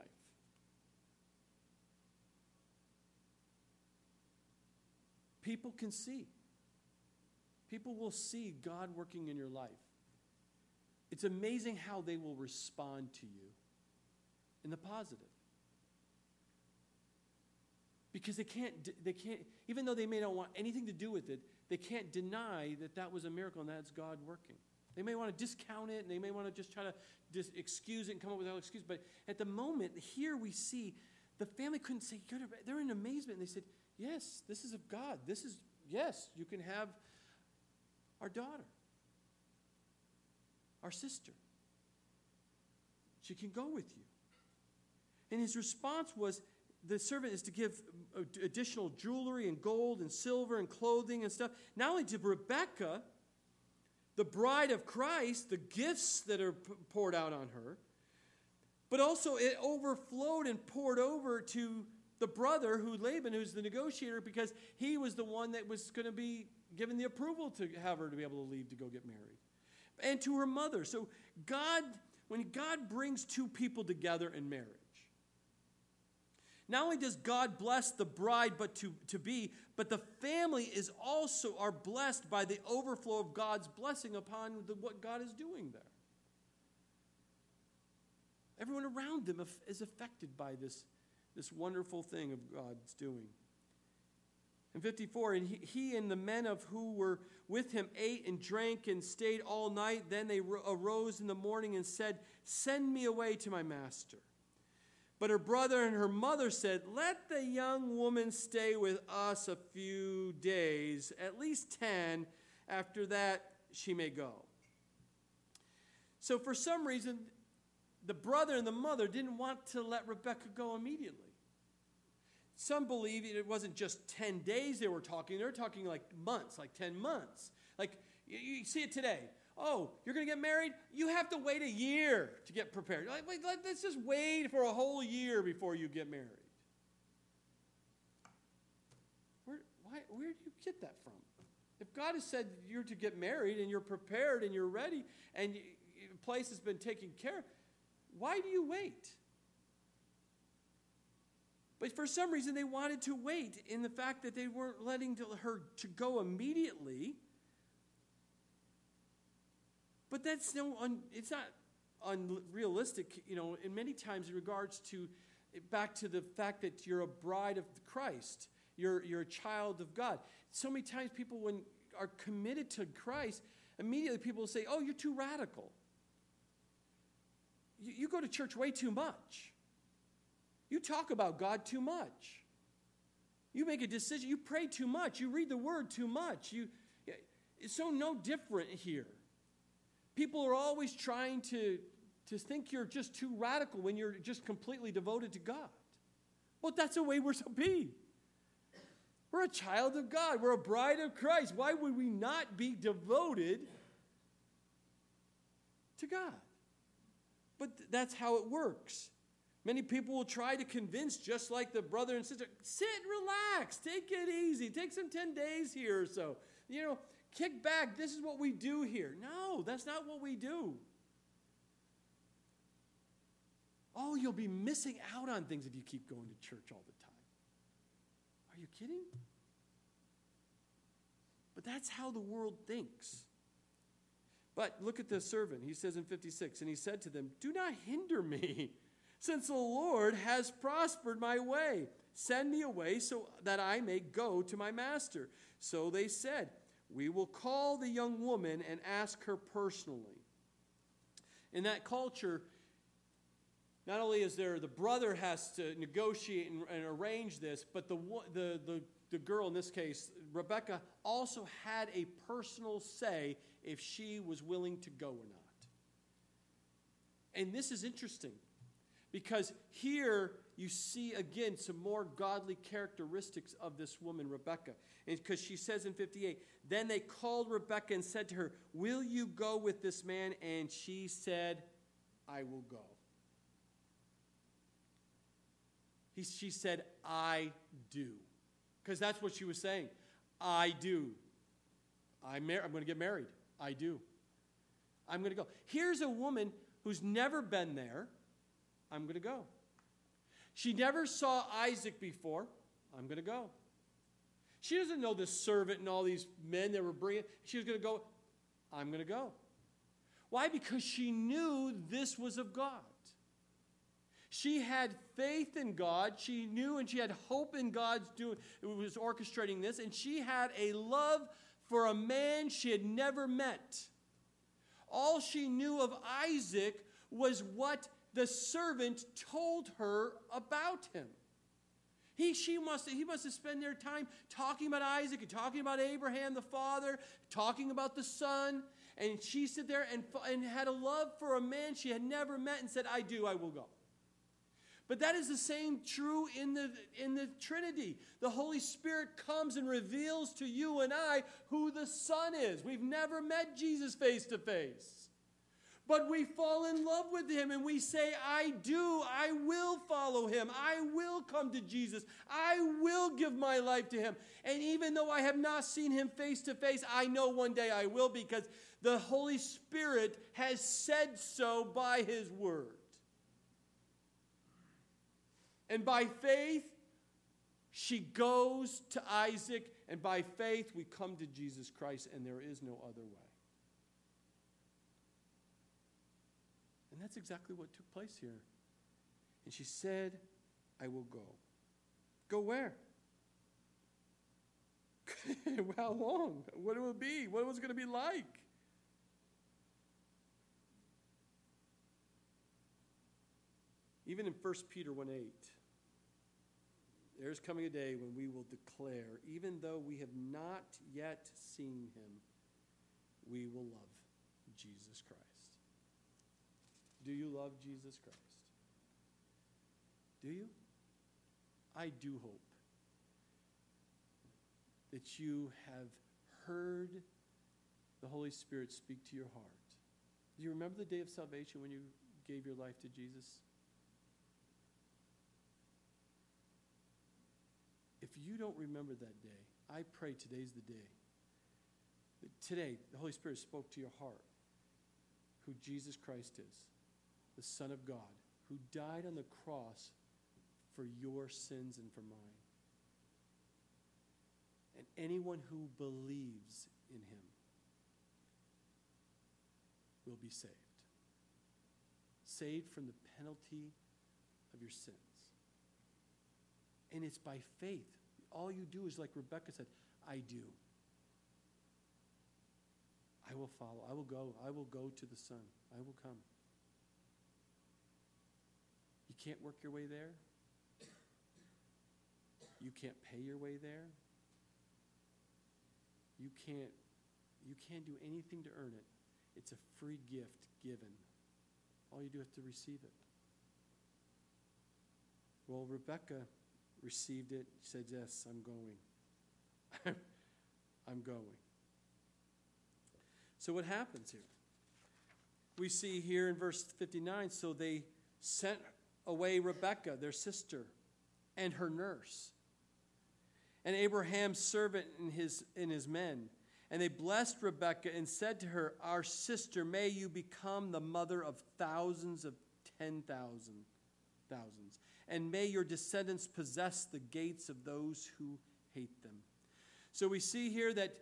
people can see. People will see God working in your life. It's amazing how they will respond to you in the positive. Because they can't, they can't, even though they may not want anything to do with it, they can't deny that that was a miracle and that's God working. They may want to discount it and they may want to just try to dis- excuse it and come up with an excuse. But at the moment, here we see the family couldn't say. They're in amazement. And they said, Yes, this is of God. This is, yes, you can have our daughter, our sister. She can go with you. And his response was the servant is to give additional jewelry and gold and silver and clothing and stuff. Not only to Rebecca, the bride of Christ, the gifts that are poured out on her, but also it overflowed and poured over to the brother who Laban, who's the negotiator, because he was the one that was going to be given the approval to have her to be able to leave to go get married. And to her mother. So God, when God brings two people together in marriage, not only does God bless the bride but to, to be, but the family is also are blessed by the overflow of God's blessing upon the, what God is doing there. Everyone around them is affected by this this wonderful thing of God's doing. In 54, and he, he, and the men of who were with him ate and drank and stayed all night. Then they arose in the morning and said, Send me away to my master. But her brother and her mother said, Let the young woman stay with us a few days, at least 10. After that, she may go. So, for some reason, the brother and the mother didn't want to let Rebecca go immediately. Some believe it wasn't just 10 days they were talking, they were talking like months, like 10 months. Like you, you see it today. Oh, you're going to get married? You have to wait a year to get prepared. Like, wait, let's just wait for a whole year before you get married. Where, why, where do you get that from? If God has said you're to get married and you're prepared and you're ready and you, place has been taken care of, why do you wait? But for some reason, they wanted to wait in the fact that they weren't letting her to go immediately. But that's no, un, it's not unrealistic, you know, in many times in regards to back to the fact that you're a bride of Christ, you're, you're a child of God. So many times people, when are committed to Christ, immediately people will say, Oh, you're too radical. You, you go to church way too much. You talk about God too much. You make a decision, you pray too much, you read the word too much. You, it's so no different here. People are always trying to, to think you're just too radical when you're just completely devoted to God. Well, that's the way we're supposed to be. We're a child of God. We're a bride of Christ. Why would we not be devoted to God? But that's how it works. Many people will try to convince, just like the brother and sister, sit, relax, take it easy, take some 10 days here or so. You know, kick back, this is what we do here. No, that's not what we do. Oh, you'll be missing out on things if you keep going to church all the time. Are you kidding? But that's how the world thinks. But look at the servant. He says in 56, and he said to them, Do not hinder me, since the Lord has prospered my way. Send me away so that I may go to my master. So they said, We will call the young woman and ask her personally. In that culture, not only is there the brother has to negotiate and, and arrange this, but the, the, the, the girl, in this case, Rebecca, also had a personal say if she was willing to go or not. And this is interesting because here you see again some more godly characteristics of this woman, Rebecca. Because she says in 58, then they called Rebecca and said to her, Will you go with this man? And she said, I will go. He, she said, I do. Because that's what she was saying. I do. I'm, mar- I'm going to get married. I do. I'm going to go. Here's a woman who's never been there. I'm going to go. She never saw Isaac before. I'm going to go. She doesn't know the servant and all these men that were bringing. She was going to go. I'm going to go. Why? Because she knew this was of God. She had faith in God. She knew and she had hope in God's doing, it was orchestrating this, and she had a love for a man she had never met. All she knew of Isaac was what the servant told her about him. He, she must, he must have spent their time talking about Isaac and talking about Abraham, the father, talking about the son. And she stood there and, and had a love for a man she had never met and said, I do, I will go. But that is the same true in the, in the Trinity. The Holy Spirit comes and reveals to you and I who the Son is. We've never met Jesus face to face. But we fall in love with him and we say, I do. I will follow him. I will come to Jesus. I will give my life to him. And even though I have not seen him face to face, I know one day I will because the Holy Spirit has said so by his word. And by faith, she goes to Isaac, and by faith, we come to Jesus Christ, and there is no other way. And that's exactly what took place here. And she said, I will go. Go where? How long? What it will be? What it was going to be like? Even in 1 Peter 1 8, there's coming a day when we will declare, even though we have not yet seen him, we will love Jesus Christ. Do you love Jesus Christ? Do you? I do hope that you have heard the Holy Spirit speak to your heart. Do you remember the day of salvation when you gave your life to Jesus? If you don't remember that day, I pray today's the day. Today, the Holy Spirit spoke to your heart who Jesus Christ is, the Son of God, who died on the cross for your sins and for mine. And anyone who believes in him will be saved. Saved from the penalty of your sins. And it's by faith. All you do is, like Rebecca said, I do. I will follow. I will go. I will go to the Son. I will come. You can't work your way there. You can't pay your way there. You can't you can't do anything to earn it. It's a free gift given. All you do is to receive it. Well, Rebecca received it, She said, Yes, I'm going. I'm going. So, what happens here? We see here in verse 59 so they sent away Rebekah, their sister, and her nurse, and Abraham's servant and his, and his men. And they blessed Rebekah and said to her, Our sister, may you become the mother of thousands of ten thousand thousands. And may your descendants possess the gates of those who hate them. So we see here that,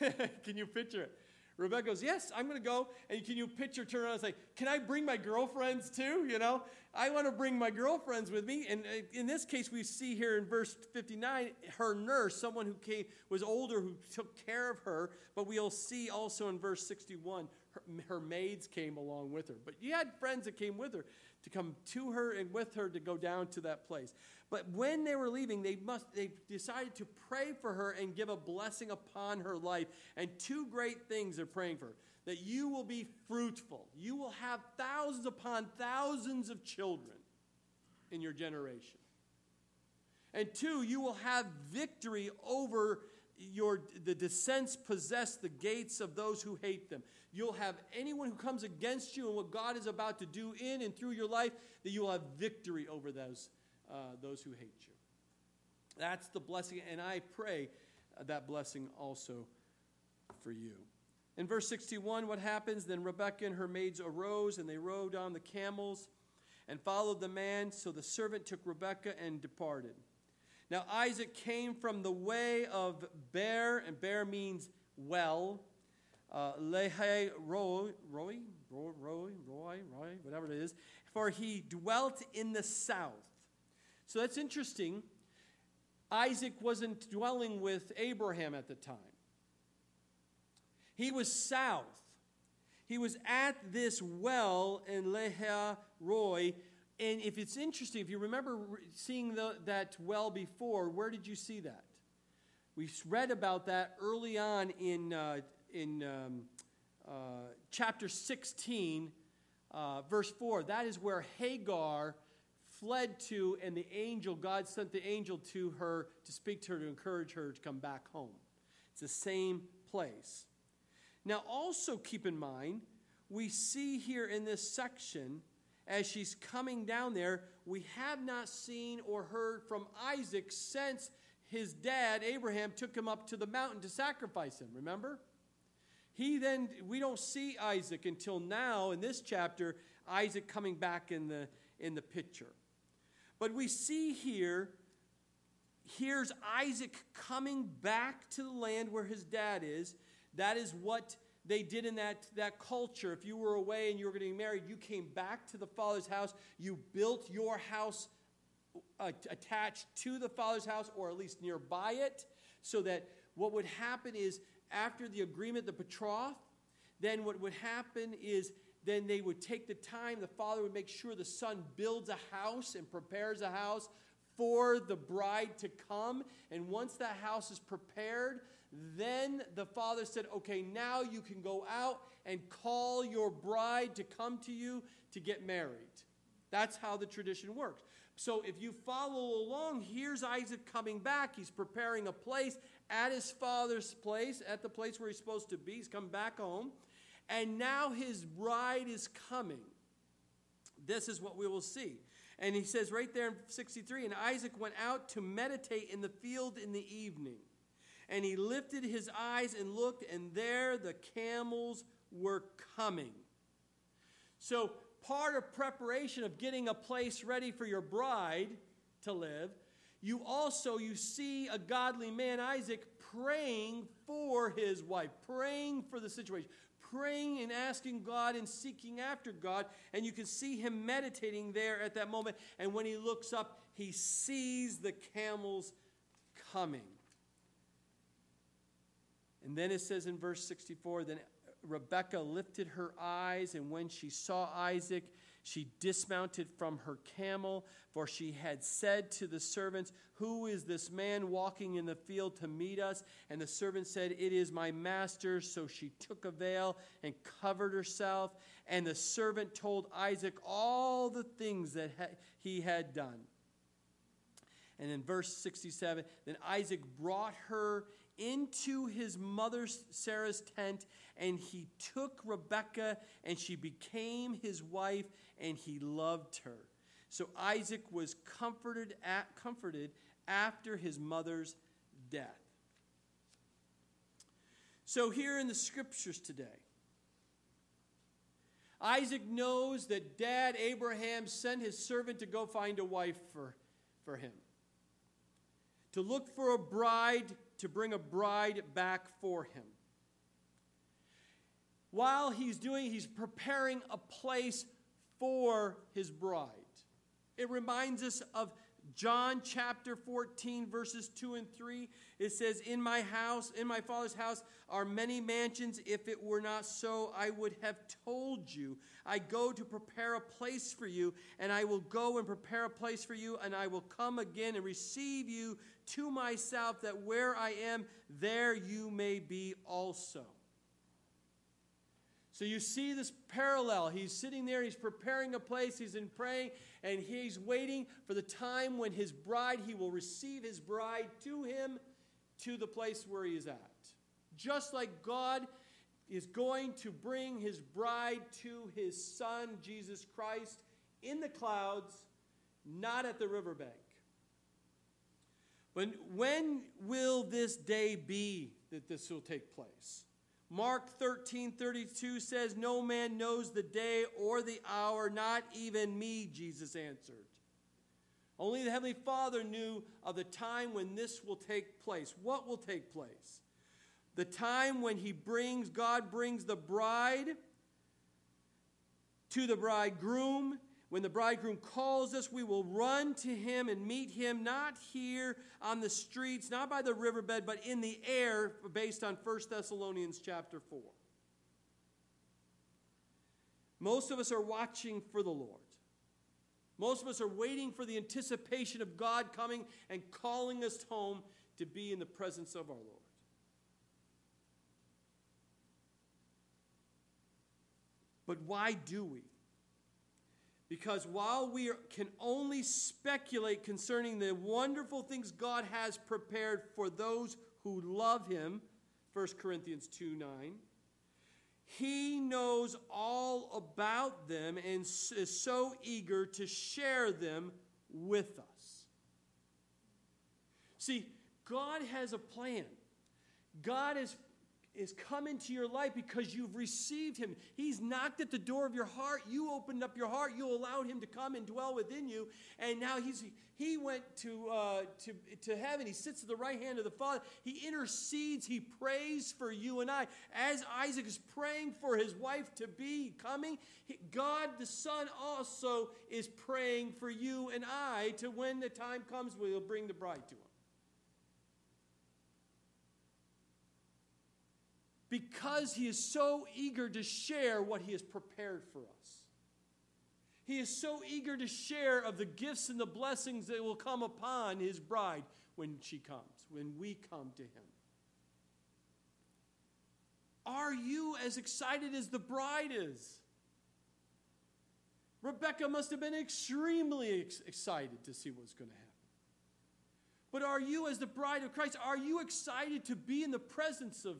can you picture it? Rebecca goes, Yes, I'm going to go. And can you picture, turn around and say, Can I bring my girlfriends too? You know, I want to bring my girlfriends with me. And uh, in this case, we see here in verse 59, her nurse, someone who came, was older, who took care of her. But we'll see also in verse 61, her, her maids came along with her. But you had friends that came with her to come to her and with her to go down to that place. But when they were leaving, they must they decided to pray for her and give a blessing upon her life. And two great things they're praying for. That you will be fruitful. You will have thousands upon thousands of children in your generation. And two, you will have victory over your the descents possess the gates of those who hate them. You'll have anyone who comes against you and what God is about to do in and through your life, that you will have victory over those uh, those who hate you. That's the blessing, and I pray that blessing also for you. In verse 61, what happens? Then Rebekah and her maids arose, and they rode on the camels and followed the man. So the servant took Rebekah and departed. Now Isaac came from the way of Bear, and Bear means well. Uh, Lehi Roy, Roy, Roy, Roy, Roy, Roy, whatever it is, for he dwelt in the south. So that's interesting. Isaac wasn't dwelling with Abraham at the time, he was south. He was at this well in Leha Roy. And if it's interesting, if you remember seeing the, that well before, where did you see that? We read about that early on in, uh, in um, uh, chapter 16, uh, verse 4. That is where Hagar fled to, and the angel, God sent the angel to her to speak to her, to encourage her to come back home. It's the same place. Now, also keep in mind, we see here in this section, as she's coming down there, we have not seen or heard from Isaac since his dad, Abraham, took him up to the mountain to sacrifice him. Remember? He then, we don't see Isaac until now in this chapter, Isaac coming back in the, in the picture. But we see here, here's Isaac coming back to the land where his dad is. That is what they did in that, that culture. If you were away and you were getting married, you came back to the father's house. You built your house uh, attached to the father's house or at least nearby it, so that what would happen is after the agreement, the betroth, then what would happen is then they would take the time, the father would make sure the son builds a house and prepares a house for the bride to come. And once that house is prepared, then the father said, Okay, now you can go out and call your bride to come to you to get married. That's how the tradition works. So if you follow along, here's Isaac coming back. He's preparing a place at his father's place, at the place where he's supposed to be. He's come back home. And now his bride is coming. This is what we will see. And he says right there in 63 And Isaac went out to meditate in the field in the evening. And he lifted his eyes and looked, and there the camels were coming. So, part of preparation of getting a place ready for your bride to live, you also you see a godly man Isaac praying for his wife, praying for the situation, praying and asking God and seeking after God. And you can see him meditating there at that moment. And when he looks up, he sees the camels coming. And then it says in verse 64 then Rebekah lifted her eyes, and when she saw Isaac, she dismounted from her camel, for she had said to the servants, Who is this man walking in the field to meet us? And the servant said, It is my master. So she took a veil and covered herself. And the servant told Isaac all the things that he had done. And in verse 67, then Isaac brought her into his mother Sarah's tent, and he took Rebekah, and she became his wife, and he loved her. So Isaac was comforted, at, comforted after his mother's death. So, here in the scriptures today, Isaac knows that dad Abraham sent his servant to go find a wife for, for him, to look for a bride, to bring a bride back for him. While he's doing, he's preparing a place for his bride. It reminds us of John chapter 14, verses 2 and 3, it says, In my house, in my father's house, are many mansions. If it were not so, I would have told you. I go to prepare a place for you, and I will go and prepare a place for you, and I will come again and receive you to myself, that where I am, there you may be also. So you see this parallel. He's sitting there, he's preparing a place, he's in praying, and he's waiting for the time when his bride, he will receive his bride to him to the place where he is at. Just like God is going to bring his bride to his son, Jesus Christ, in the clouds, not at the riverbank. But when will this day be that this will take place? Mark 13 32 says, No man knows the day or the hour, not even me, Jesus answered. Only the Heavenly Father knew of the time when this will take place. What will take place? The time when He brings, God brings the bride to the bridegroom when the bridegroom calls us, we will run to him and meet him, not here on the streets, not by the riverbed, but in the air, based on 1 Thessalonians chapter 4. Most of us are watching for the Lord. Most of us are waiting for the anticipation of God coming and calling us home to be in the presence of our Lord. But why do we? Because while we can only speculate concerning the wonderful things God has prepared for those who love Him, 1 Corinthians 2 9, He knows all about them and is so eager to share them with us. See, God has a plan. God has is come into your life because you've received him. He's knocked at the door of your heart. You opened up your heart. You allowed him to come and dwell within you. And now he's he went to uh, to to heaven. He sits at the right hand of the Father. He intercedes. He prays for you and I. As Isaac is praying for his wife to be coming, God the Son also is praying for you and I to when the time comes, we'll bring the bride to. Because he is so eager to share what he has prepared for us. He is so eager to share of the gifts and the blessings that will come upon his bride when she comes, when we come to him. Are you as excited as the bride is? Rebecca must have been extremely ex- excited to see what's going to happen. But are you, as the bride of Christ, are you excited to be in the presence of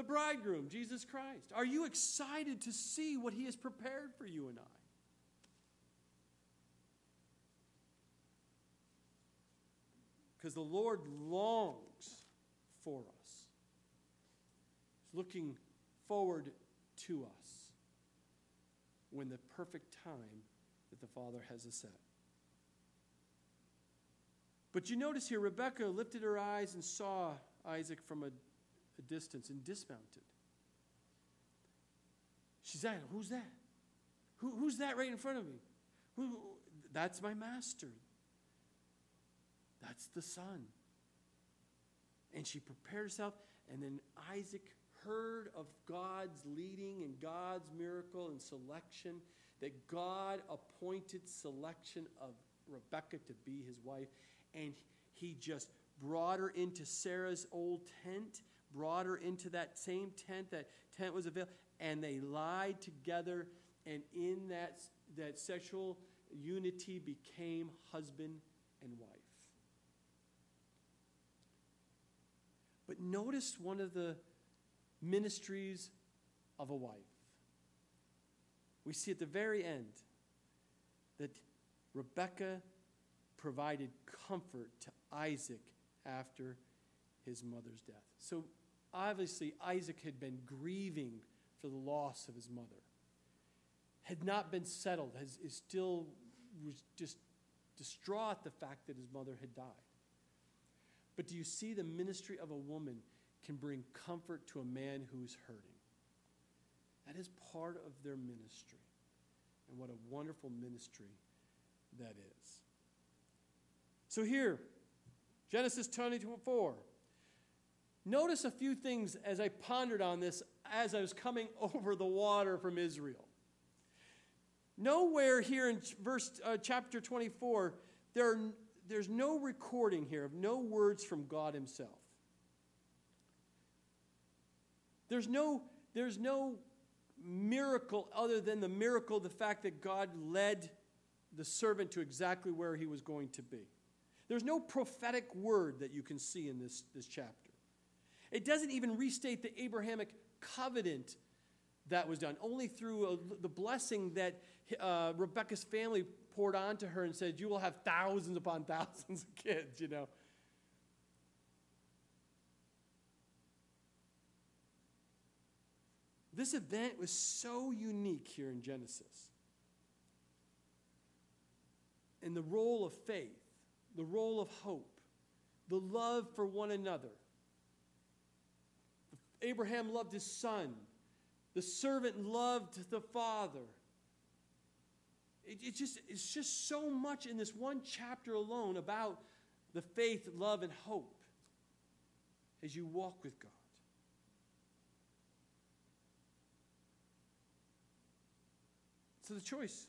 the bridegroom, Jesus Christ? Are you excited to see what he has prepared for you and I? Because the Lord longs for us. He's looking forward to us when the perfect time that the Father has a set. But you notice here, Rebecca lifted her eyes and saw Isaac from a a distance and dismounted. She said, Who's that? Who, who's that right in front of me? Who, that's my master. That's the son. And she prepared herself, and then Isaac heard of God's leading and God's miracle and selection, that God appointed selection of Rebecca to be his wife, and he just brought her into Sarah's old tent brought her into that same tent. That tent was available. And they lied together. And in that, that sexual unity became husband and wife. But notice one of the ministries of a wife. We see at the very end that Rebekah provided comfort to Isaac after his mother's death. So obviously, Isaac had been grieving for the loss of his mother. had not been settled, has, is still was just distraught the fact that his mother had died. But do you see the ministry of a woman can bring comfort to a man who's hurting? That is part of their ministry. And what a wonderful ministry that is. So here, Genesis 24. Notice a few things as I pondered on this as I was coming over the water from Israel. Nowhere here in verse uh, chapter 24 there there's no recording here of no words from God himself. There's no there's no miracle other than the miracle the fact that God led the servant to exactly where he was going to be. There's no prophetic word that you can see in this, this chapter. It doesn't even restate the Abrahamic covenant that was done, only through a, the blessing that uh, Rebecca's family poured onto her and said, You will have thousands upon thousands of kids, you know. This event was so unique here in Genesis. And the role of faith, the role of hope, the love for one another. Abraham loved his son. The servant loved the father. It, it just, it's just so much in this one chapter alone about the faith, love, and hope as you walk with God. So the choice.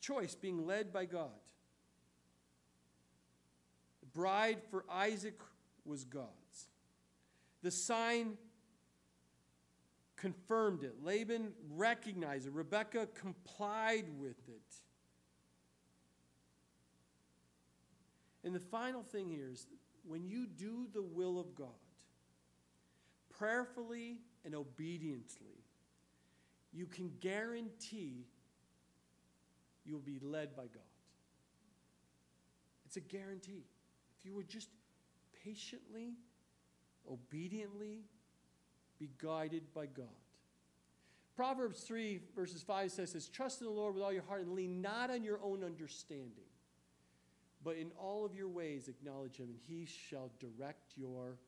Choice being led by God. The bride for Isaac was God's. The sign confirmed it. Laban recognized it. Rebekah complied with it. And the final thing here is when you do the will of God, prayerfully and obediently, you can guarantee you'll be led by God. It's a guarantee. If you would just patiently, obediently be guided by God. Proverbs 3, verses 5 says, says, Trust in the Lord with all your heart and lean not on your own understanding, but in all of your ways acknowledge him, and he shall direct your